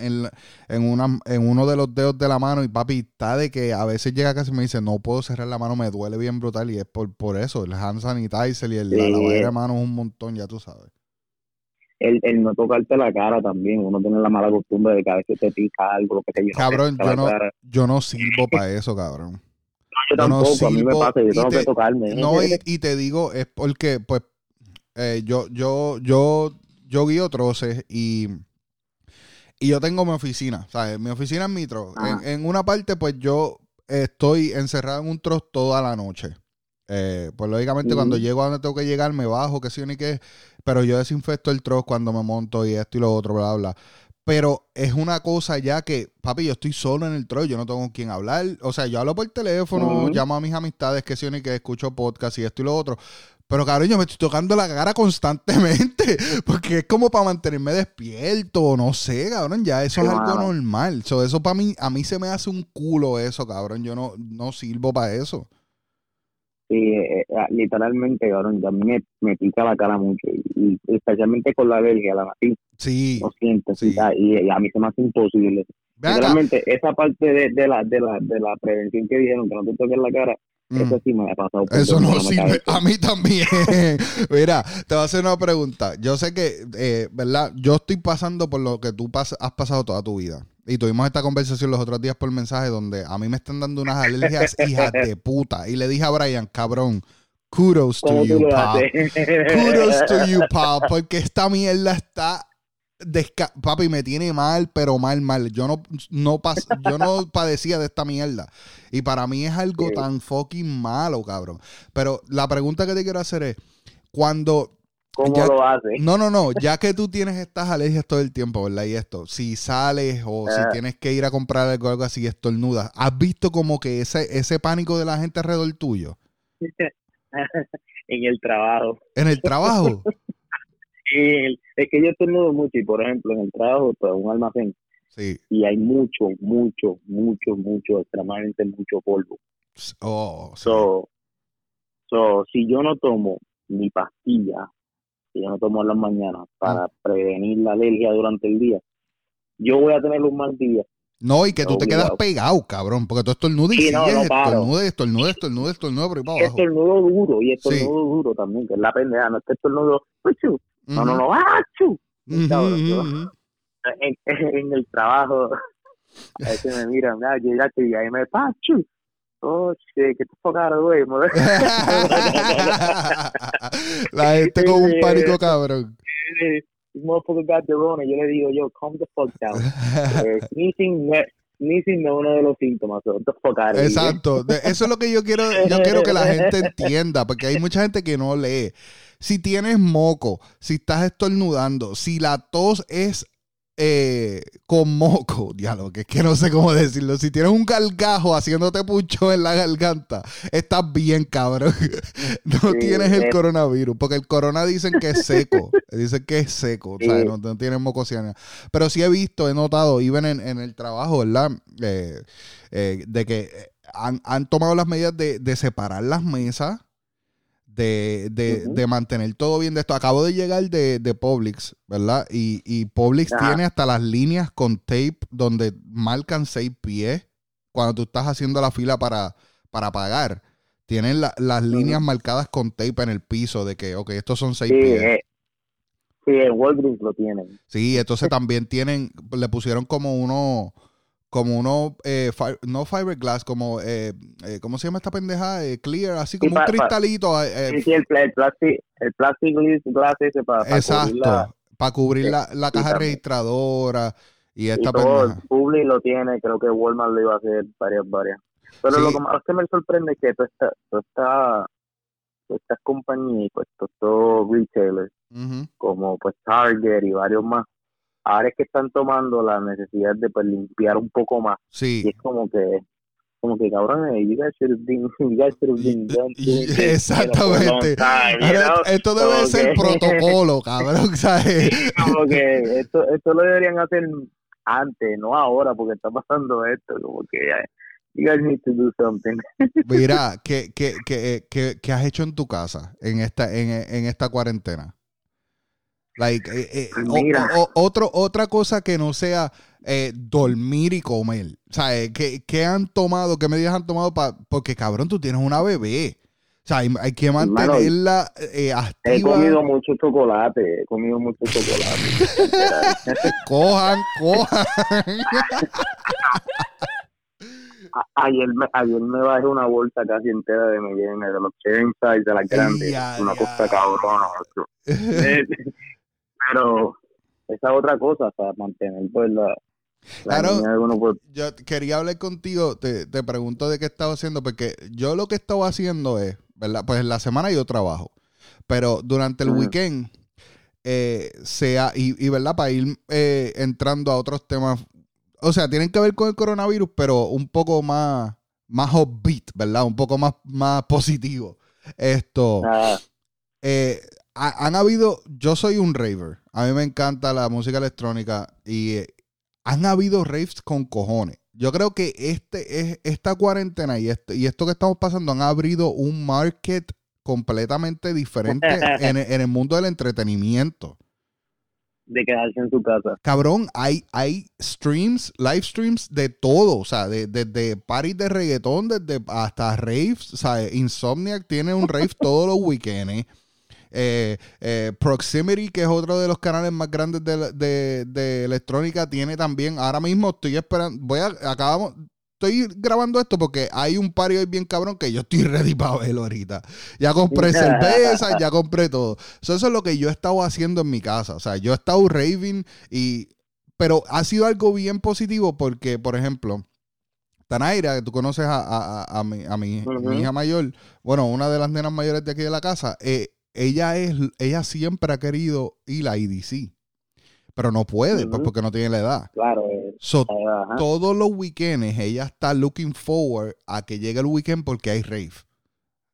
en, una, en uno de los dedos de la mano y papi está de que a veces llega casi y me dice, no puedo cerrar la mano, me duele bien brutal y es por, por eso, el hand sanitizer y el, la lavadera de manos un montón, ya tú sabes. El, el, no tocarte la cara también, uno tiene la mala costumbre de que a veces te pica algo, lo que te Cabrón, yo no, yo no sirvo para eso, cabrón yo tampoco, a mí me pasa, yo tengo que tocarme. No, y, te digo, es porque, pues, eh, yo, yo, yo, yo guío troces y, y yo tengo mi oficina, ¿sabes? Mi oficina es Mitro. En, en, una parte, pues, yo estoy encerrado en un trozo toda la noche. Eh, pues lógicamente cuando llego a donde tengo que llegar me bajo, que sí ni qué, pero yo desinfecto el trozo cuando me monto y esto y lo otro, bla, bla. Pero es una cosa ya que, papi, yo estoy solo en el trozo, yo no tengo con quién hablar. O sea, yo hablo por teléfono, llamo a mis amistades que sí ni que escucho podcast y esto y lo otro. Pero cabrón, yo me estoy tocando la cara constantemente. Porque es como para mantenerme despierto. No sé, cabrón. Ya eso es algo normal. eso para mí, a mí se me hace un culo eso, cabrón. Yo no, no sirvo para eso. Sí, eh, eh, literalmente, cabrón, a mí me, pica la cara mucho. Y, especialmente con la alergia, la nariz. Sí. Lo siento. Y, a mí se me hace imposible. Literalmente, esa parte de, de, la, de, la, de la prevención que dijeron, que no te toques la cara, eso mm. sí me ha pasado. Eso no sirve. A mí también. Mira, te voy a hacer una pregunta. Yo sé que, eh, ¿verdad? Yo estoy pasando por lo que tú has pasado toda tu vida. Y tuvimos esta conversación los otros días por mensaje donde a mí me están dando unas alergias hijas de puta. Y le dije a Brian, cabrón, kudos to you, pal. Kudos to you, pal. Porque esta mierda está papi, me tiene mal, pero mal, mal. Yo no, no yo no padecía de esta mierda. Y para mí es algo tan fucking malo, cabrón. Pero la pregunta que te quiero hacer es, cuando... ¿Cómo lo haces? No, no, no. Ya que tú tienes estas alergias todo el tiempo, ¿verdad? Y esto, si sales o si ah. tienes que ir a comprar algo, algo así, estornudas, ¿has visto como que ese, ese pánico de la gente alrededor tuyo? en el trabajo. ¿En el trabajo? es que yo estornudo mucho y, por ejemplo, en el trabajo, pues, un almacén, y hay mucho, mucho, mucho, mucho, extremadamente mucho polvo. Oh, so, so, si yo no tomo mi pastilla, si yo no tomo en las mañanas para ah. prevenir la alergia durante el día, yo voy a tener un mal día. No, y que tú te quedas pegado, cabrón, porque tú estornudas y sí, no, sigues, no estornudas, estornudas, estornudas, estornudas, por ahí para abajo. Estornudo duro y estornudo duro también, que es la pendeja, no es que estornudo, no, no, no, ¡achu! en, en, el trabajo, a veces me miran, ah, llegaste y ahí me pachu. Oh, shit, que te focaron, güey. La gente con un pánico cabrón. motherfucker got the rona. Yo le digo, yo, calm the fuck down. Eh, sneezing, sneezing no es uno de los síntomas. Out Exacto. Eso es lo que yo quiero, yo quiero que la gente entienda, porque hay mucha gente que no lee si tienes moco, si estás estornudando, si la tos es eh, con moco, diálogo, que es que no sé cómo decirlo. Si tienes un galgajo haciéndote pucho en la garganta, estás bien, cabrón. no tienes el coronavirus, porque el corona dicen que es seco. dicen que es seco, o sea, no, tienes mocosiana. Pero sí he visto, he notado, y ven en el trabajo, ¿verdad? Eh, eh, de que han, tomado las medidas de, de separar las mesas de, de, de, mantener todo bien de esto. Acabo de llegar de, de Publix, ¿verdad? Y, y Publix tiene hasta las líneas con tape donde marcan seis pies cuando tú estás haciendo la fila para, para pagar. Tienen las líneas marcadas con tape en el piso de que, ok, estos son seis pies. Eh, sí, en Walgreens lo tienen. Sí, entonces también tienen, le pusieron como uno como uno, eh, no fiberglass, como, eh, eh, ¿cómo se llama esta pendeja? Eh, clear, así como un cristalito. Eh, sí, sí, el, el plástico el plastic glass ese para, para Exacto, cubrir la, para cubrir la, la caja registradora y esta y todo, Publi lo tiene, creo que Walmart lo iba a hacer varias, varias. Pero lo que más que me sorprende es que toda esta, toda esta, estas compañías, pues estos retailers, como pues Target y varios más, ahora es que están tomando la necesidad de pues, limpiar un poco más. Sí. Y es como que como que cabrón, you guys should have been, you guys should have been done Exactamente. Esto debe ser protocolo, cabrón, ¿sabes? como que esto, esto lo deberían hacer antes, no ahora, porque está pasando esto, como que you guys need to do something. Mira, ¿qué, qué, qué, qué, qué has hecho en tu casa en esta, en, en esta cuarentena? Like, eh, eh, otro, otra cosa que no sea eh, dormir y comer. O sea, ¿qué, han tomado? ¿Qué medidas han tomado? para porque, cabrón, tú tienes una bebé. O sea, hay, que mantenerla activa. He comido mucho chocolate. He comido mucho chocolate. cojan, cojan. ayer me, ayer me bajé una bolsa casi entera de mellena, de los y de las grandes. una cosa cabrona. pero esa otra cosa para mantener pues la, Claro, yo quería hablar contigo, te, te pregunto de qué estaba haciendo, porque yo lo que estaba haciendo es, ¿verdad? Pues en la semana yo trabajo, pero durante el weekend, eh, sea, y, y, ¿verdad? Para ir eh, entrando a otros temas, o sea, tienen que ver con el coronavirus, pero un poco más, más upbeat, ¿verdad? Un poco más, más positivo. Esto, eh, han habido, yo soy un raver, a mí me encanta la música electrónica y eh, han habido raves con cojones. Yo creo que este es esta cuarentena y, este, y esto que estamos pasando han abrido un market completamente diferente en, el mundo del entretenimiento. De quedarse en su casa. Cabrón, hay, hay streams, live streams de todo, o sea, desde de, parties de reggaetón desde hasta raves, o sea, Insomniac tiene un rave todos los weekends. Eh, eh, Proximity, que es otro de los canales más grandes de, electrónica, tiene también. Ahora mismo estoy esperando. Voy a. Acabamos. Estoy grabando esto porque hay un party hoy bien cabrón que yo estoy ready para verlo ahorita. Ya compré cerveza, ya compré todo. eso es lo que yo he estado haciendo en mi casa. O sea, yo he estado raving y. Pero ha sido algo bien positivo porque, por ejemplo, Tanaira, que tú conoces a, mi, mi, hija mayor, bueno, una de las nenas mayores de aquí de la casa, eh, ella es, ella siempre ha querido ir a IDC, pero no puede, pues, porque no tiene la edad. Claro. Eh, todos los weekends ella está looking forward a que llegue el weekend porque hay rave.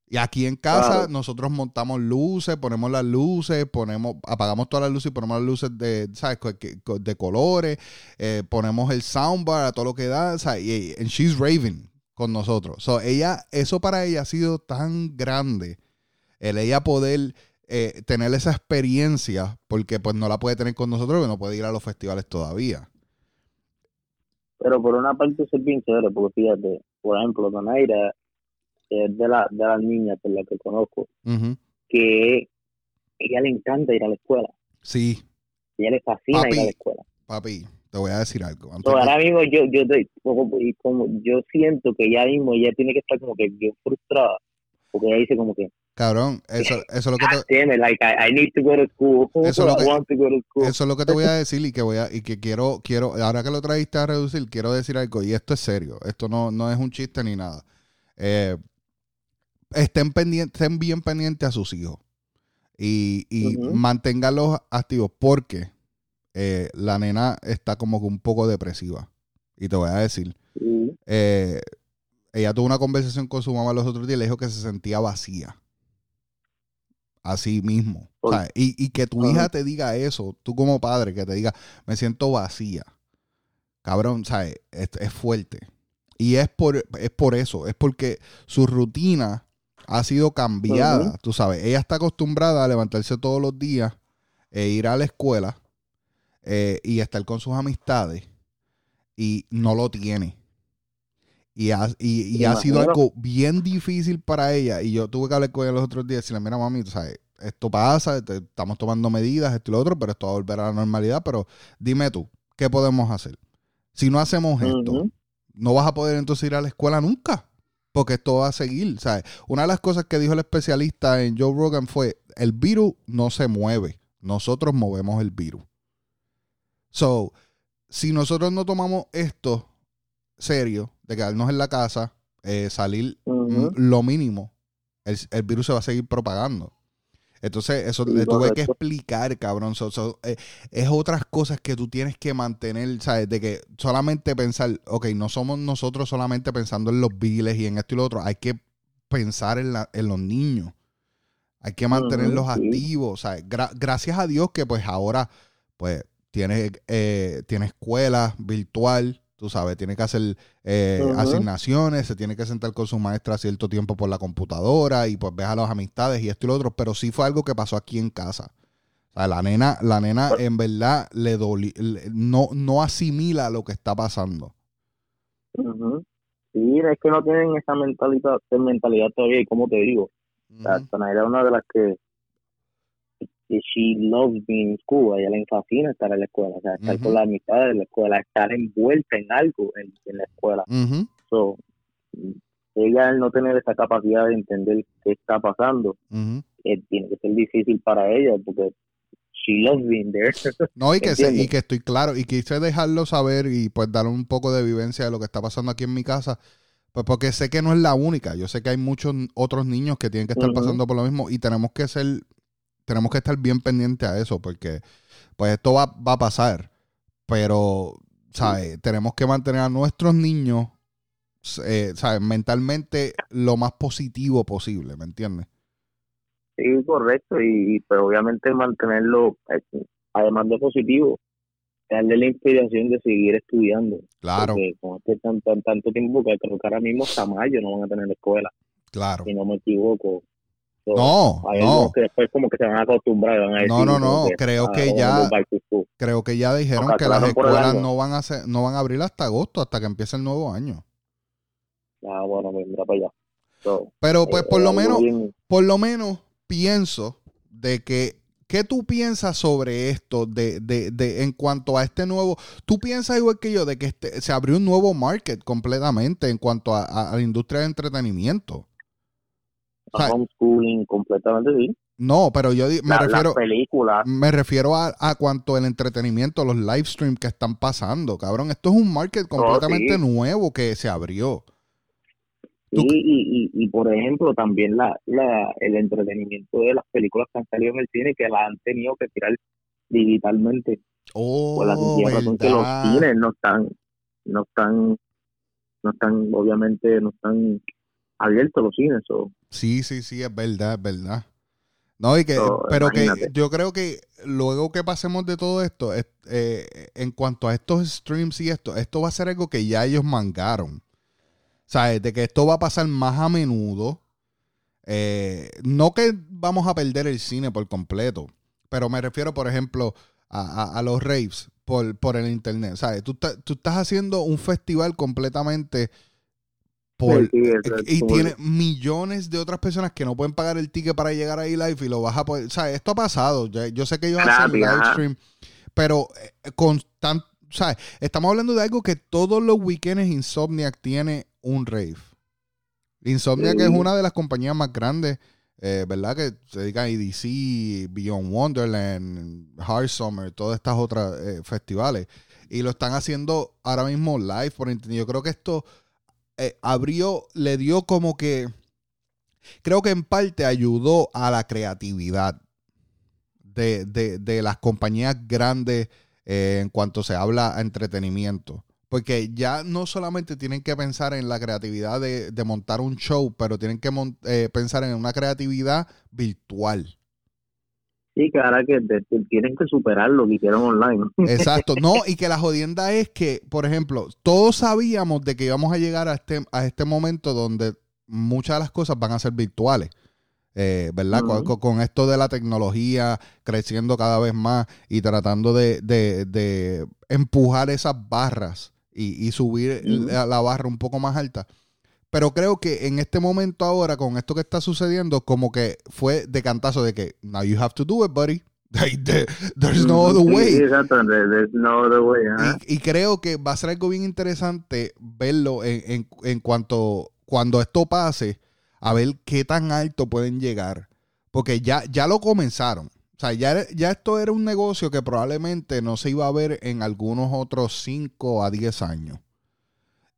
Y aquí en casa nosotros montamos luces, ponemos las luces, ponemos, apagamos todas las luces y ponemos las luces de, ¿sabes? de colores, eh, ponemos el soundbar a todo lo que da, ¿sabes? Y, and she's raving con nosotros. So, ella, eso para ella ha sido tan grande el ella poder eh, tener esa experiencia, porque pues no la puede tener con nosotros, porque no puede ir a los festivales todavía. Pero por una parte es bien chévere, porque fíjate, por ejemplo, Donaira es de, la, de las niñas por las que conozco, que ella le encanta ir a la escuela. Sí. Ella le fascina ir a la escuela. Papi, te voy a decir algo. ahora mismo yo, yo, como, como, yo siento que ella mismo ella tiene que estar como que bien frustrada, porque ella dice como que, Cabrón, eso, eso es lo que te... Eso es lo que te voy a decir y que voy a, y que quiero, quiero, ahora que lo trajiste a reducir, quiero decir algo, y esto es serio, esto no, no es un chiste ni nada. Eh, estén pendientes, estén bien pendientes a sus hijos y, y manténganlos activos porque eh, la nena está como que un poco depresiva. Y te voy a decir, eh, ella tuvo una conversación con su mamá los otros días y le dijo que se sentía vacía así mismo. y, que tu hija te diga eso, tú como padre, que te diga, me siento vacía. Cabrón, ¿sabes? Es, es fuerte. Y es por, es por eso, es porque su rutina ha sido cambiada, tú sabes. Ella está acostumbrada a levantarse todos los días e ir a la escuela eh, y estar con sus amistades y no lo tiene. Y ha, y, ha sido algo bien difícil para ella. Y yo tuve que hablar con ella los otros días y decirle, mira mami, tú sabes, esto pasa, estamos tomando medidas, esto y lo otro, pero esto va a volver a la normalidad. Pero dime tú, ¿qué podemos hacer? Si no hacemos esto, no vas a poder entonces ir a la escuela nunca. Porque esto va a seguir. ¿sabes? Una de las cosas que dijo el especialista en Joe Rogan fue, el virus no se mueve, nosotros movemos el virus. So, si nosotros no tomamos esto serio, de quedarnos en la casa, eh, salir lo mínimo, el, virus se va a seguir propagando. Entonces, eso le tuve que explicar, cabrón. Eh, es otras cosas que tú tienes que mantener, ¿sabes? De que solamente pensar, ok, no somos nosotros solamente pensando en los viles y en esto y lo otro. Hay que pensar en, los niños. Hay que mantenerlos activos. ¿sabes? gracias a Dios que pues ahora, pues, tiene, eh, tiene escuela virtual Tú sabes, tiene que hacer eh, asignaciones, se tiene que sentar con su maestra cierto tiempo por la computadora y pues ves a las amistades y esto y lo otro, pero sí fue algo que pasó aquí en casa. O sea, la nena, la nena en verdad le, no, no asimila lo que está pasando. Sí, es que no tienen esa mentalidad, mentalidad todavía y como te digo, era una de las que she loves being in school, a ella le fascina estar en la escuela, o sea, estar con la amistades de la escuela, estar envuelta en algo en, la escuela. so, ella al no tener esa capacidad de entender qué está pasando, eh, tiene que ser difícil para ella porque she loves being there. No, y que, y que estoy claro, y quise dejarlo saber y pues dar un poco de vivencia de lo que está pasando aquí en mi casa, pues porque sé que no es la única, yo sé que hay muchos otros niños que tienen que estar pasando por lo mismo y tenemos que ser, tenemos que estar bien pendientes a eso, porque pues esto va, va a pasar, pero, ¿sabes? Tenemos que mantener a nuestros niños, eh, ¿sabes? Mentalmente lo más positivo posible, ¿me entiendes? Sí, correcto, y, pero obviamente mantenerlo, eh, además de positivo, darle la inspiración de seguir estudiando. Claro. Porque con este tanto, tanto tiempo que creo que ahora mismo hasta mayo no van a tener escuela. Claro. Si no me equivoco. No, no. que después como que se van a acostumbrar. Van a decir, no, no, no. creo que ya, creo que ya dijeron que las escuelas no van a ser, no van a abrir hasta agosto, hasta que empiece el nuevo año. Ah, bueno, pues mira para allá. Pero pues por lo menos, por lo menos pienso de que, ¿qué tú piensas sobre esto de, de, de, en cuanto a este nuevo? ¿Tú piensas igual que yo de que este, se abrió un nuevo market completamente en cuanto a, la industria de entretenimiento? Homeschooling completamente sí. No, pero yo me refiero películas. me refiero a, a, cuanto el entretenimiento, los live streams que están pasando, cabrón. Esto es un market oh, completamente nuevo que se abrió. Y, y, por ejemplo, también la, la, el entretenimiento de las películas que han salido en el cine que las han tenido que tirar digitalmente. Oh, por la razón que los cines no están, no están, no están, obviamente, no están abiertos los cines. o Sí, sí, sí, es verdad, es verdad. No, y que, pero que yo creo que luego que pasemos de todo esto, eh, en cuanto a estos streams y esto, esto va a ser algo que ya ellos mangaron. ¿Sabes? De que esto va a pasar más a menudo. Eh, no que vamos a perder el cine por completo, pero me refiero, por ejemplo, a, los raves por, por, el internet. ¿Sabes? Tú, tú, estás haciendo un festival completamente por, y tiene millones de otras personas que no pueden pagar el ticket para llegar ahí live y lo vas a poder. ¿Sabes? Esto ha pasado. Yo, sé que ellos hacen live stream, pero eh, con tan, ¿sabes? Estamos hablando de algo que todos los weekends Insomniac tiene un rave. Insomnia, que es una de las compañías más grandes, eh, ¿verdad? Que se dedica a EDC, Beyond Wonderland, Hard Summer, todas estas otras eh, festivales. Y lo están haciendo ahora mismo live por internet. Yo creo que esto eh, abrió, le dio como que, creo que en parte ayudó a la creatividad de, de las compañías grandes en cuanto se habla a entretenimiento. Porque ya no solamente tienen que pensar en la creatividad de, montar un show, pero tienen que eh, pensar en una creatividad virtual. Sí, que ahora que tienen que superar lo que hicieron online. Exacto, no, y que la jodienda es que, por ejemplo, todos sabíamos de que íbamos a llegar a este, a este momento donde muchas de las cosas van a ser virtuales. Eh, ¿verdad? con, esto de la tecnología creciendo cada vez más y tratando de, de empujar esas barras y, subir la, barra un poco más alta. Pero creo que en este momento ahora, con esto que está sucediendo, como que fue de cantazo de que, now you have to do it, buddy. There's no other way. exacto, there's no other way. Y, creo que va a ser algo bien interesante verlo en, en, en cuanto cuando esto pase, a ver qué tan alto pueden llegar. Porque ya, ya lo comenzaron. O sea, ya, ya esto era un negocio que probablemente no se iba a ver en algunos otros 5 a 10 años.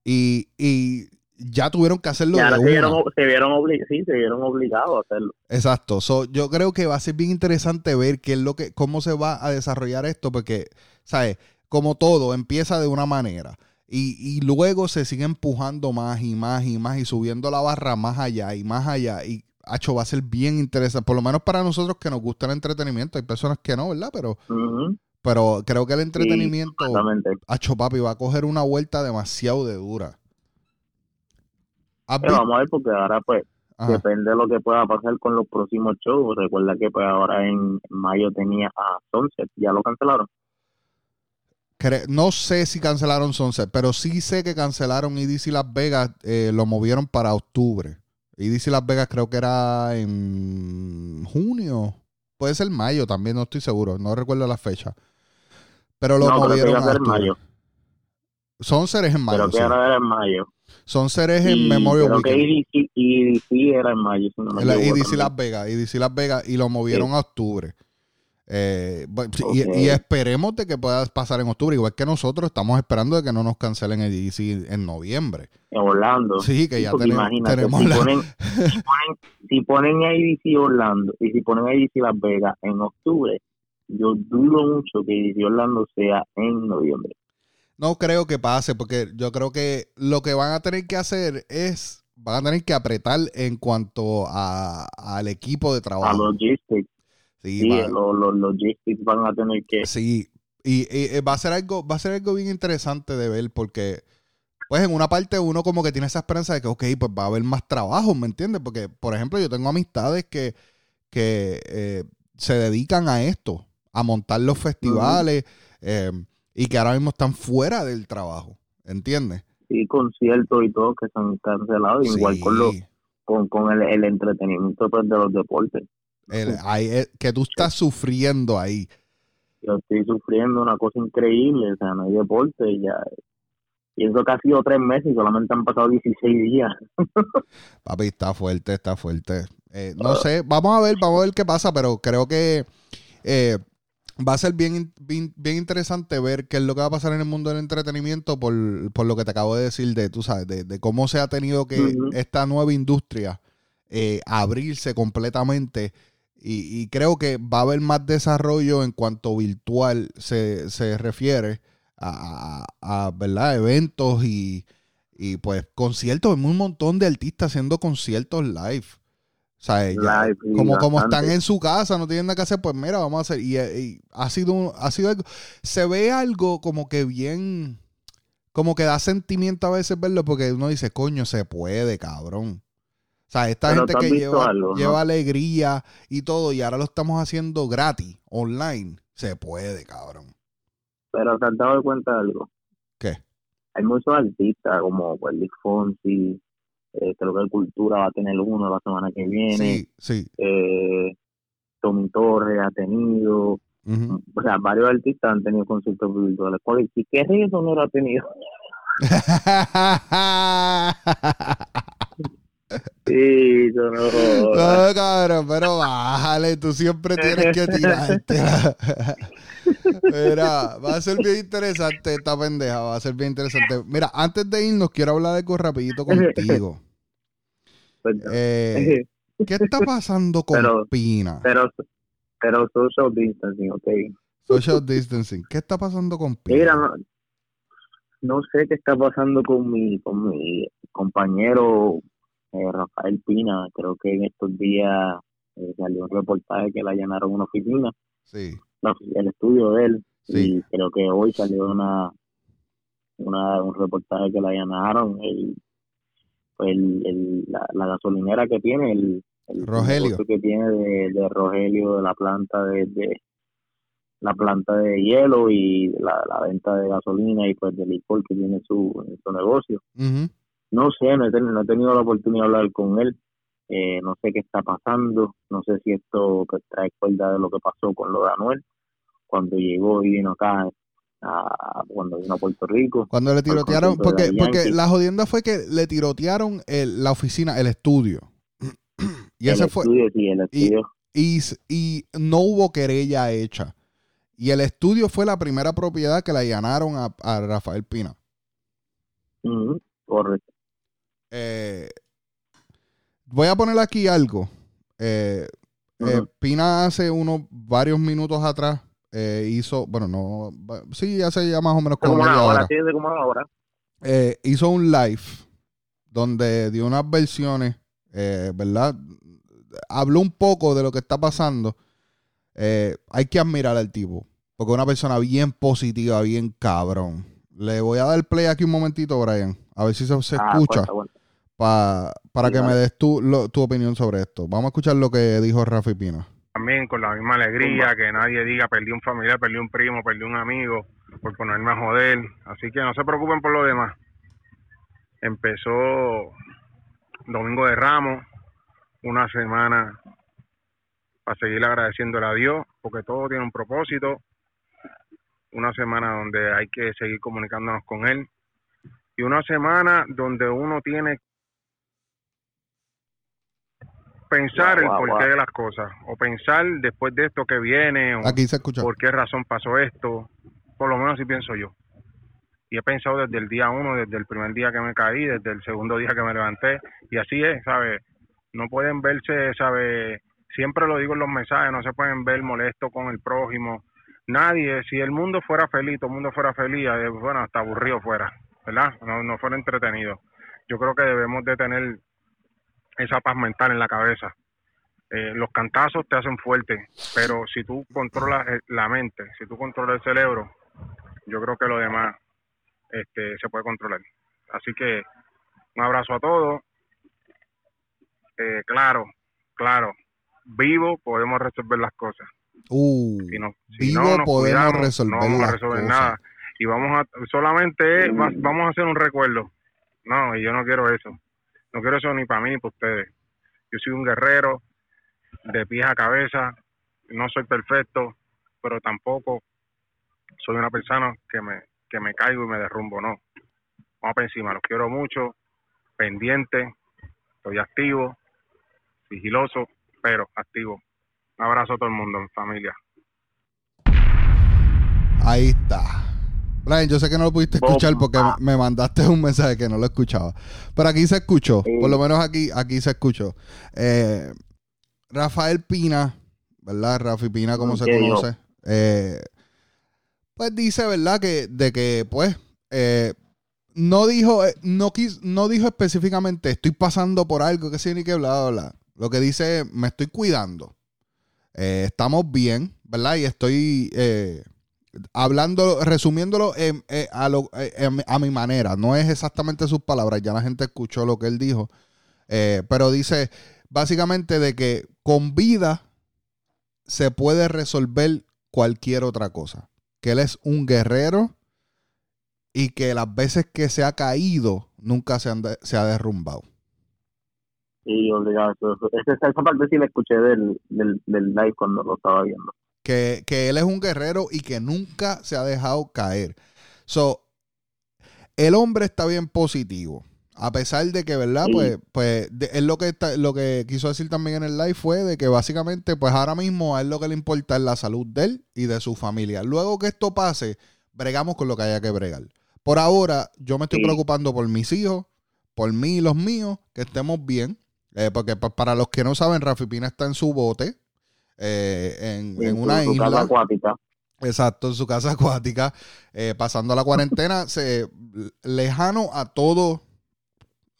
Y, ya tuvieron que hacerlo. Ya se, vieron, se, vieron sí, se vieron obligados a hacerlo. Exacto. yo creo que va a ser bien interesante ver qué es lo que, cómo se va a desarrollar esto, porque, ¿sabes? Como todo, empieza de una manera. Y, y, luego se sigue empujando más y más y más y subiendo la barra más allá y más allá. Y Hacho, va a ser bien interesante, por lo menos para nosotros que nos gusta el entretenimiento. Hay personas que no, ¿verdad? Pero, pero creo que el entretenimiento, Hacho Papi, va a coger una vuelta demasiado de dura. Pero vamos a ver, porque ahora pues depende de lo que pueda pasar con los próximos shows. Recuerda que pues ahora en mayo tenía a Sunset, ¿ya lo cancelaron? no sé si cancelaron Sunset, pero sí sé que cancelaron EDC Las Vegas, eh, lo movieron para octubre. Y dice Las Vegas creo que era en junio. Puede ser mayo también, no estoy seguro. No recuerdo la fecha. Pero lo movieron a en mayo. Son seres en mayo. Pero que era en mayo. Son seres en Memorial creo Weekend. que EDC, era en mayo. y dice Las Vegas. Y dice Las Vegas. Y lo movieron a octubre. Eh, y, esperemos de que pueda pasar en octubre, igual que nosotros estamos esperando de que no nos cancelen el DC en noviembre. En Orlando. Sí, que ya tenemos, tenemos si, ponen, si, ponen, si Orlando y si ponen ADC Las Vegas en octubre, yo dudo mucho que ADC Orlando sea en noviembre. No creo que pase, porque yo creo que lo que van a tener que hacer es, van a tener que apretar en cuanto a, al equipo de trabajo. A logistics Sí, los, logistics van a tener que. Sí, y, eh, va a ser algo, va a ser algo bien interesante de ver porque pues en una parte uno como que tiene esa esperanza de que, ok, pues va a haber más trabajo, ¿me entiendes? Porque, por ejemplo, yo tengo amistades que, que eh, se dedican a esto, a montar los festivales eh, y que ahora mismo están fuera del trabajo, ¿entiendes? Sí, conciertos y todo que se han cancelado, igual con, lo, con, con el, el entretenimiento pues, de los deportes. Eh, que tú estás sufriendo ahí. Yo estoy sufriendo una cosa increíble, o sea, no hay deporte, ya. Pienso que ha sido tres meses y solamente han pasado 16 días. Papi, está fuerte, está fuerte. Eh, no sé, vamos a ver, vamos a ver qué pasa, pero creo que eh, va a ser bien, bien, interesante ver qué es lo que va a pasar en el mundo del entretenimiento por, lo que te acabo de decir de, tú sabes, de, cómo se ha tenido que esta nueva industria abrirse completamente y, creo que va a haber más desarrollo en cuanto virtual se, se refiere a, a, ¿verdad? eventos y, y pues conciertos. Hay un montón de artistas haciendo conciertos live. O sea, como, como están en su casa, no tienen nada que hacer, pues mira, vamos a hacer. Y, ha sido ha sido algo. Se ve algo como que bien. Como que da sentimiento a veces verlo, porque uno dice, coño, se puede, cabrón. O sea, esta gente que lleva, lleva alegría y todo, y ahora lo estamos haciendo gratis, online, se puede, cabrón. Pero te has dado cuenta de algo. ¿Qué? Hay muchos artistas como pues, Fonsi, eh, creo que el Cultura va a tener uno la semana que viene. Sí, sí. Eh, Tommy Torres ha tenido. O sea, varios artistas han tenido conciertos virtuales. ¿Y qué no lo ha tenido? Sí, no. No, cabrón, pero bájale, tú siempre tienes que tirarte. Mira, va a ser bien interesante esta pendeja, va a ser bien interesante. Mira, antes de irnos, quiero hablar de algo rapidito contigo. Eh, ¿Qué está pasando con Pina? Pero, pero social distancing, ok. Social distancing. ¿Qué está pasando con Pina? Mira, no, no sé qué está pasando con mi, con mi compañero eh, Rafael Pina, creo que en estos días eh, salió un reportaje que le allanaron una oficina, sí. el estudio de él, y creo que hoy salió una, una un reportaje que le allanaron el, el, la, gasolinera que tiene, el, Rogelio. que tiene de, Rogelio, de la planta de, la planta de hielo y la, venta de gasolina y pues de licor que tiene su, su negocio. No sé, no he, tenido, la oportunidad de hablar con él. Eh, no sé qué está pasando. No sé si esto pues, trae cuenta de lo que pasó con lo de Anuel cuando llegó y vino acá cuando vino a Puerto Rico. Cuando le tirotearon, porque, porque la jodienda fue que le tirotearon la oficina, el estudio. y ese fue. Y, y, no hubo querella hecha. Y el estudio fue la primera propiedad que le allanaron a, Rafael Pina. correcto. Eh, voy a poner aquí algo. Eh, eh, Pina hace unos varios minutos atrás hizo, bueno, no, sí, hace ya más o menos como, ahora. hizo un live donde dio unas versiones, ¿verdad? Habló un poco de lo que está pasando. hay que admirar al tipo, porque es una persona bien positiva, bien cabrón. Le voy a dar play aquí un momentito, Brian, a ver si se, ah, escucha para que me des tu, tu opinión sobre esto. Vamos a escuchar lo que dijo Rafi Pina. También con la misma alegría, que nadie diga perdí un familiar, perdí un primo, perdí un amigo, por ponerme a joder. Así que no se preocupen por lo demás. Empezó Domingo de Ramos, una semana para seguir agradeciéndole a Dios, porque todo tiene un propósito. Una semana donde hay que seguir comunicándonos con Él. Y una semana donde uno tiene pensar el porqué de las cosas, o pensar después de esto que viene, o Aquí se escucha. por qué razón pasó esto, por lo menos así pienso yo. Y he pensado desde el día uno, desde el primer día que me caí, desde el segundo día que me levanté, y así es, ¿sabes? No pueden verse, ¿sabes? Siempre lo digo en los mensajes, no se pueden ver molestos con el prójimo. Nadie, si el mundo fuera feliz, todo el mundo fuera feliz, eh, bueno, hasta aburrido fuera, ¿verdad? No, no fuera entretenido. Yo creo que debemos de tener esa paz mental en la cabeza. Eh, los cantazos te hacen fuerte, pero si tú controlas eh, la mente, si tú controlas el cerebro, yo creo que lo demás este, se puede controlar. Así que un abrazo a todos. Eh, claro, claro, vivo podemos resolver las cosas. Uh, vivo podemos resolver no vamos a resolver nada. Y vamos a, solamente vamos a hacer un recuerdo. No, y yo no quiero eso. No quiero eso ni para mí ni para ustedes. Yo soy un guerrero de pies a cabeza, no soy perfecto, pero tampoco soy una persona que me, que me caigo y me derrumbo, no. Vamos para encima, los quiero mucho, pendiente, estoy activo, sigiloso, pero activo. Un abrazo a todo el mundo, en familia. Ahí está. Brian, yo sé que no lo pudiste escuchar porque me mandaste un mensaje que no lo escuchaba. Pero aquí se escuchó. Por lo menos aquí, aquí se escuchó. Eh, Rafael Pina, ¿verdad? Rafi Pina, como se conoce. Eh, pues dice, ¿verdad? Que de que, pues, eh, no dijo, no, no dijo específicamente estoy pasando por algo, que sí, ni que bla, bla, bla. Lo que dice, me estoy cuidando. estamos bien, ¿verdad? Y estoy hablando, resumiéndolo eh, a, lo, eh, a, mi manera, no es exactamente sus palabras, ya la gente escuchó lo que él dijo, eh, pero dice básicamente de que con vida se puede resolver cualquier otra cosa, que él es un guerrero y que las veces que se ha caído nunca se, se ha derrumbado. Obligado. Parte sí la escuché del, del, del live cuando lo estaba viendo que, él es un guerrero y que nunca se ha dejado caer. So, el hombre está bien positivo. A pesar de que, ¿verdad? Pues, pues es lo que lo que quiso decir también en el live fue de que básicamente, pues ahora mismo a él lo que le importa es la salud de él y de su familia. Luego que esto pase, bregamos con lo que haya que bregar. Por ahora, yo me estoy preocupando por mis hijos, por mí y los míos, que estemos bien. Eh, porque pues, para los que no saben, Rafi Pina está en su bote. Eh, en, en, una su isla. Casa acuática. Exacto, en su casa acuática, eh, pasando la cuarentena, se, lejano a todo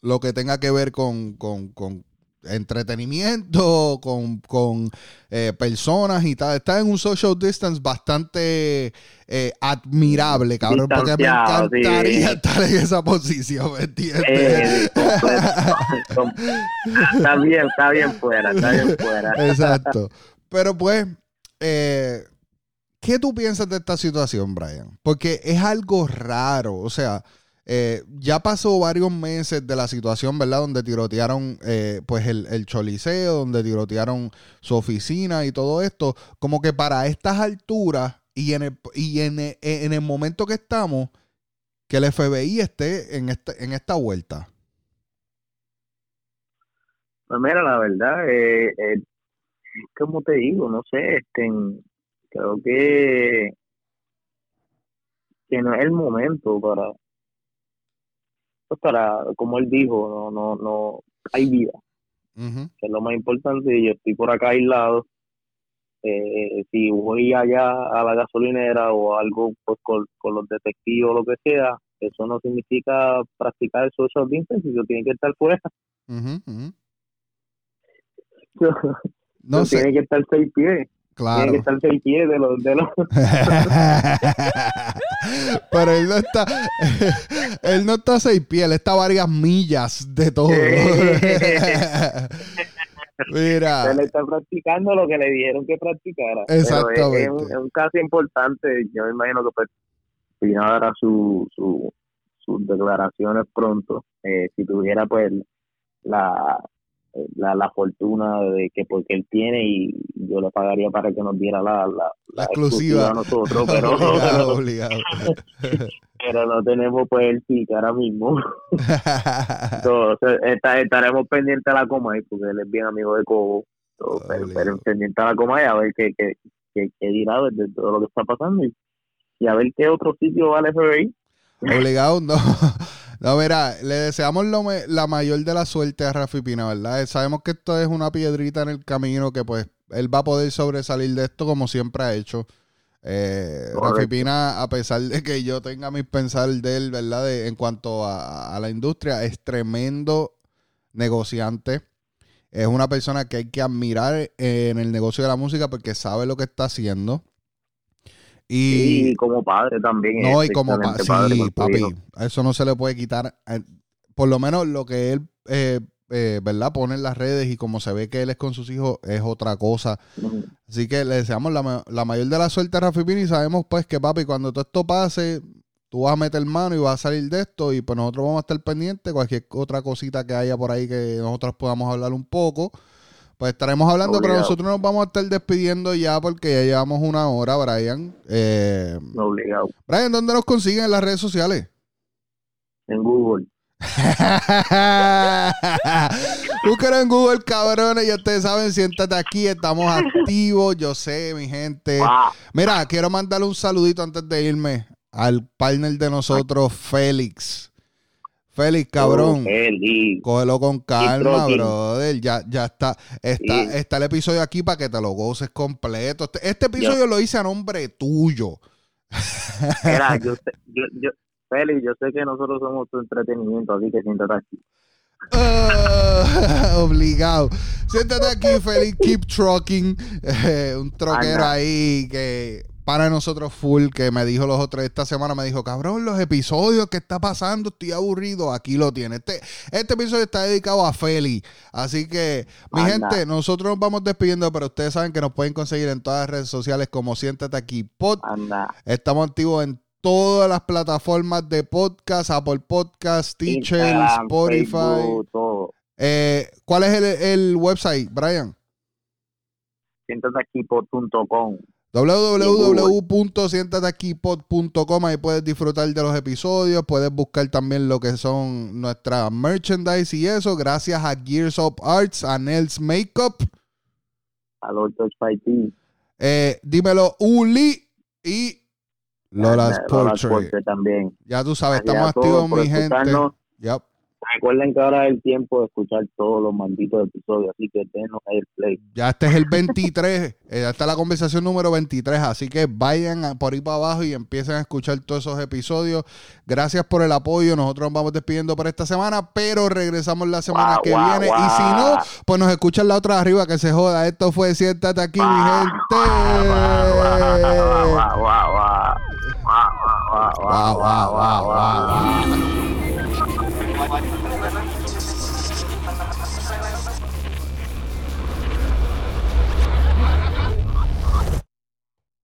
lo que tenga que ver con, con, con entretenimiento, con, con eh, personas y tal. Está en un social distance bastante eh, admirable, cabrón, porque me encantaría estar en esa posición, ¿me entiendes? está bien, está bien fuera, está bien fuera. Exacto. Pero pues, eh, ¿qué tú piensas de esta situación, Brian? Porque es algo raro, o sea, eh, ya pasó varios meses de la situación, ¿verdad? Donde tirotearon eh, pues el, el, donde tirotearon su oficina y todo esto. Como que para estas alturas y en el, y en el, momento que estamos, que el FBI esté en, este, en esta vuelta. Pues mira, la verdad, eh, como te digo, no sé, este, creo que, que no es el momento para, pues para, como él dijo, no, no, no, hay vida, que es lo más importante, yo estoy por acá aislado, eh, si voy allá a la gasolinera o algo pues con, los detectives o lo que sea, eso no significa practicar el social distancing, yo tiene que estar fuera. No Tiene que estar seis pies. Claro. Tiene que estar seis pies de los... De los... Pero él no está... él no está a seis pies, él está a varias millas de todo. Mira. Él está practicando lo que le dijeron que practicara. Exactamente. es, un, caso importante. Yo me imagino que pues, si no dará su, su, sus declaraciones pronto. Eh, si tuviera pues la, la, la fortuna de que porque él tiene y yo le pagaría para que nos diera la, la, exclusiva. a nosotros, pero obligado, pero no tenemos pues el pique ahora mismo. Entonces, estaremos pendientes a la Comay porque él es bien amigo de Cobo. pero, pendiente a la Comay a ver qué, qué, qué, dirá de todo lo que está pasando y, a ver qué otro sitio va al FBI. Obligado, no. No, mira, le deseamos la mayor de la suerte a Rafi Pina, ¿verdad? Sabemos que esto es una piedrita en el camino que pues él va a poder sobresalir de esto como siempre ha hecho. Eh, Rafi Pina, a pesar de que yo tenga mis pensar de él, ¿verdad? en cuanto a, la industria, es tremendo negociante. Es una persona que hay que admirar en el negocio de la música porque sabe lo que está haciendo. Y, como padre también. No, y como padre, sí, papi. Eso no se le puede quitar. Eh, por lo menos lo que él eh, eh, ¿verdad? Pone en las redes y como se ve que él es con sus hijos, es otra cosa. Así que le deseamos la, la, mayor de la suerte a Rafi Pini y sabemos pues que papi, cuando todo esto pase, tú vas a meter mano y vas a salir de esto y pues nosotros vamos a estar pendientes, cualquier otra cosita que haya por ahí que nosotros podamos hablar un poco. Pues estaremos hablando, pero nosotros nos vamos a estar despidiendo ya porque ya llevamos una hora, Brian. Eh, Obligado. Brian, ¿dónde nos consiguen en las redes sociales? En Google. Búsquelo en Google, cabrones. Ya ustedes saben, siéntate aquí. Estamos activos. Yo sé, mi gente. Mira, quiero mandarle un saludito antes de irme al partner de nosotros, Félix. Félix, cabrón. Oh, cógelo con calma, brother. Ya, ya está. Está, está el episodio aquí para que te lo goces completo. Este, este episodio lo hice a nombre tuyo. Mira, yo, yo, Félix, yo sé que nosotros somos tu entretenimiento, así que siéntate aquí. Ah, obligado. Siéntate aquí, Félix. Keep trucking. Eh, un troquero ahí que para nosotros full, que me dijo los otros esta semana, me dijo, cabrón, los episodios que está pasando, estoy aburrido, aquí lo tiene. Este, este episodio está dedicado a Feli. Así que, mi gente, nosotros nos vamos despidiendo, pero ustedes saben que nos pueden conseguir en todas las redes sociales como Siéntate aquí pod. Estamos activos en todas las plataformas de podcast, Apple Podcast, Teacher, Spotify. Eh, ¿Cuál es el, website, Brian? Siéntateaquipod.com www.sientateaquipod.com Ahí puedes disfrutar de los episodios, puedes buscar también lo que son nuestra merchandise y eso, gracias a Gears of Arts, a Nels Makeup. A Lord. Eh, dímelo, Uli y Lola's Portrait. también. Ya tú sabes, estamos activos, mi gente. Yep. Recuerden que ahora es el tiempo de escuchar todos los malditos episodios, así que denos el play. Ya este es el 23, eh, ya está la conversación número 23, así que vayan por ahí para abajo y empiecen a escuchar todos esos episodios. Gracias por el apoyo, nosotros nos vamos despidiendo por esta semana, pero regresamos la semana que viene y si no, pues nos escuchan la otra arriba que se joda. Esto fue Siéntate aquí, mi gente.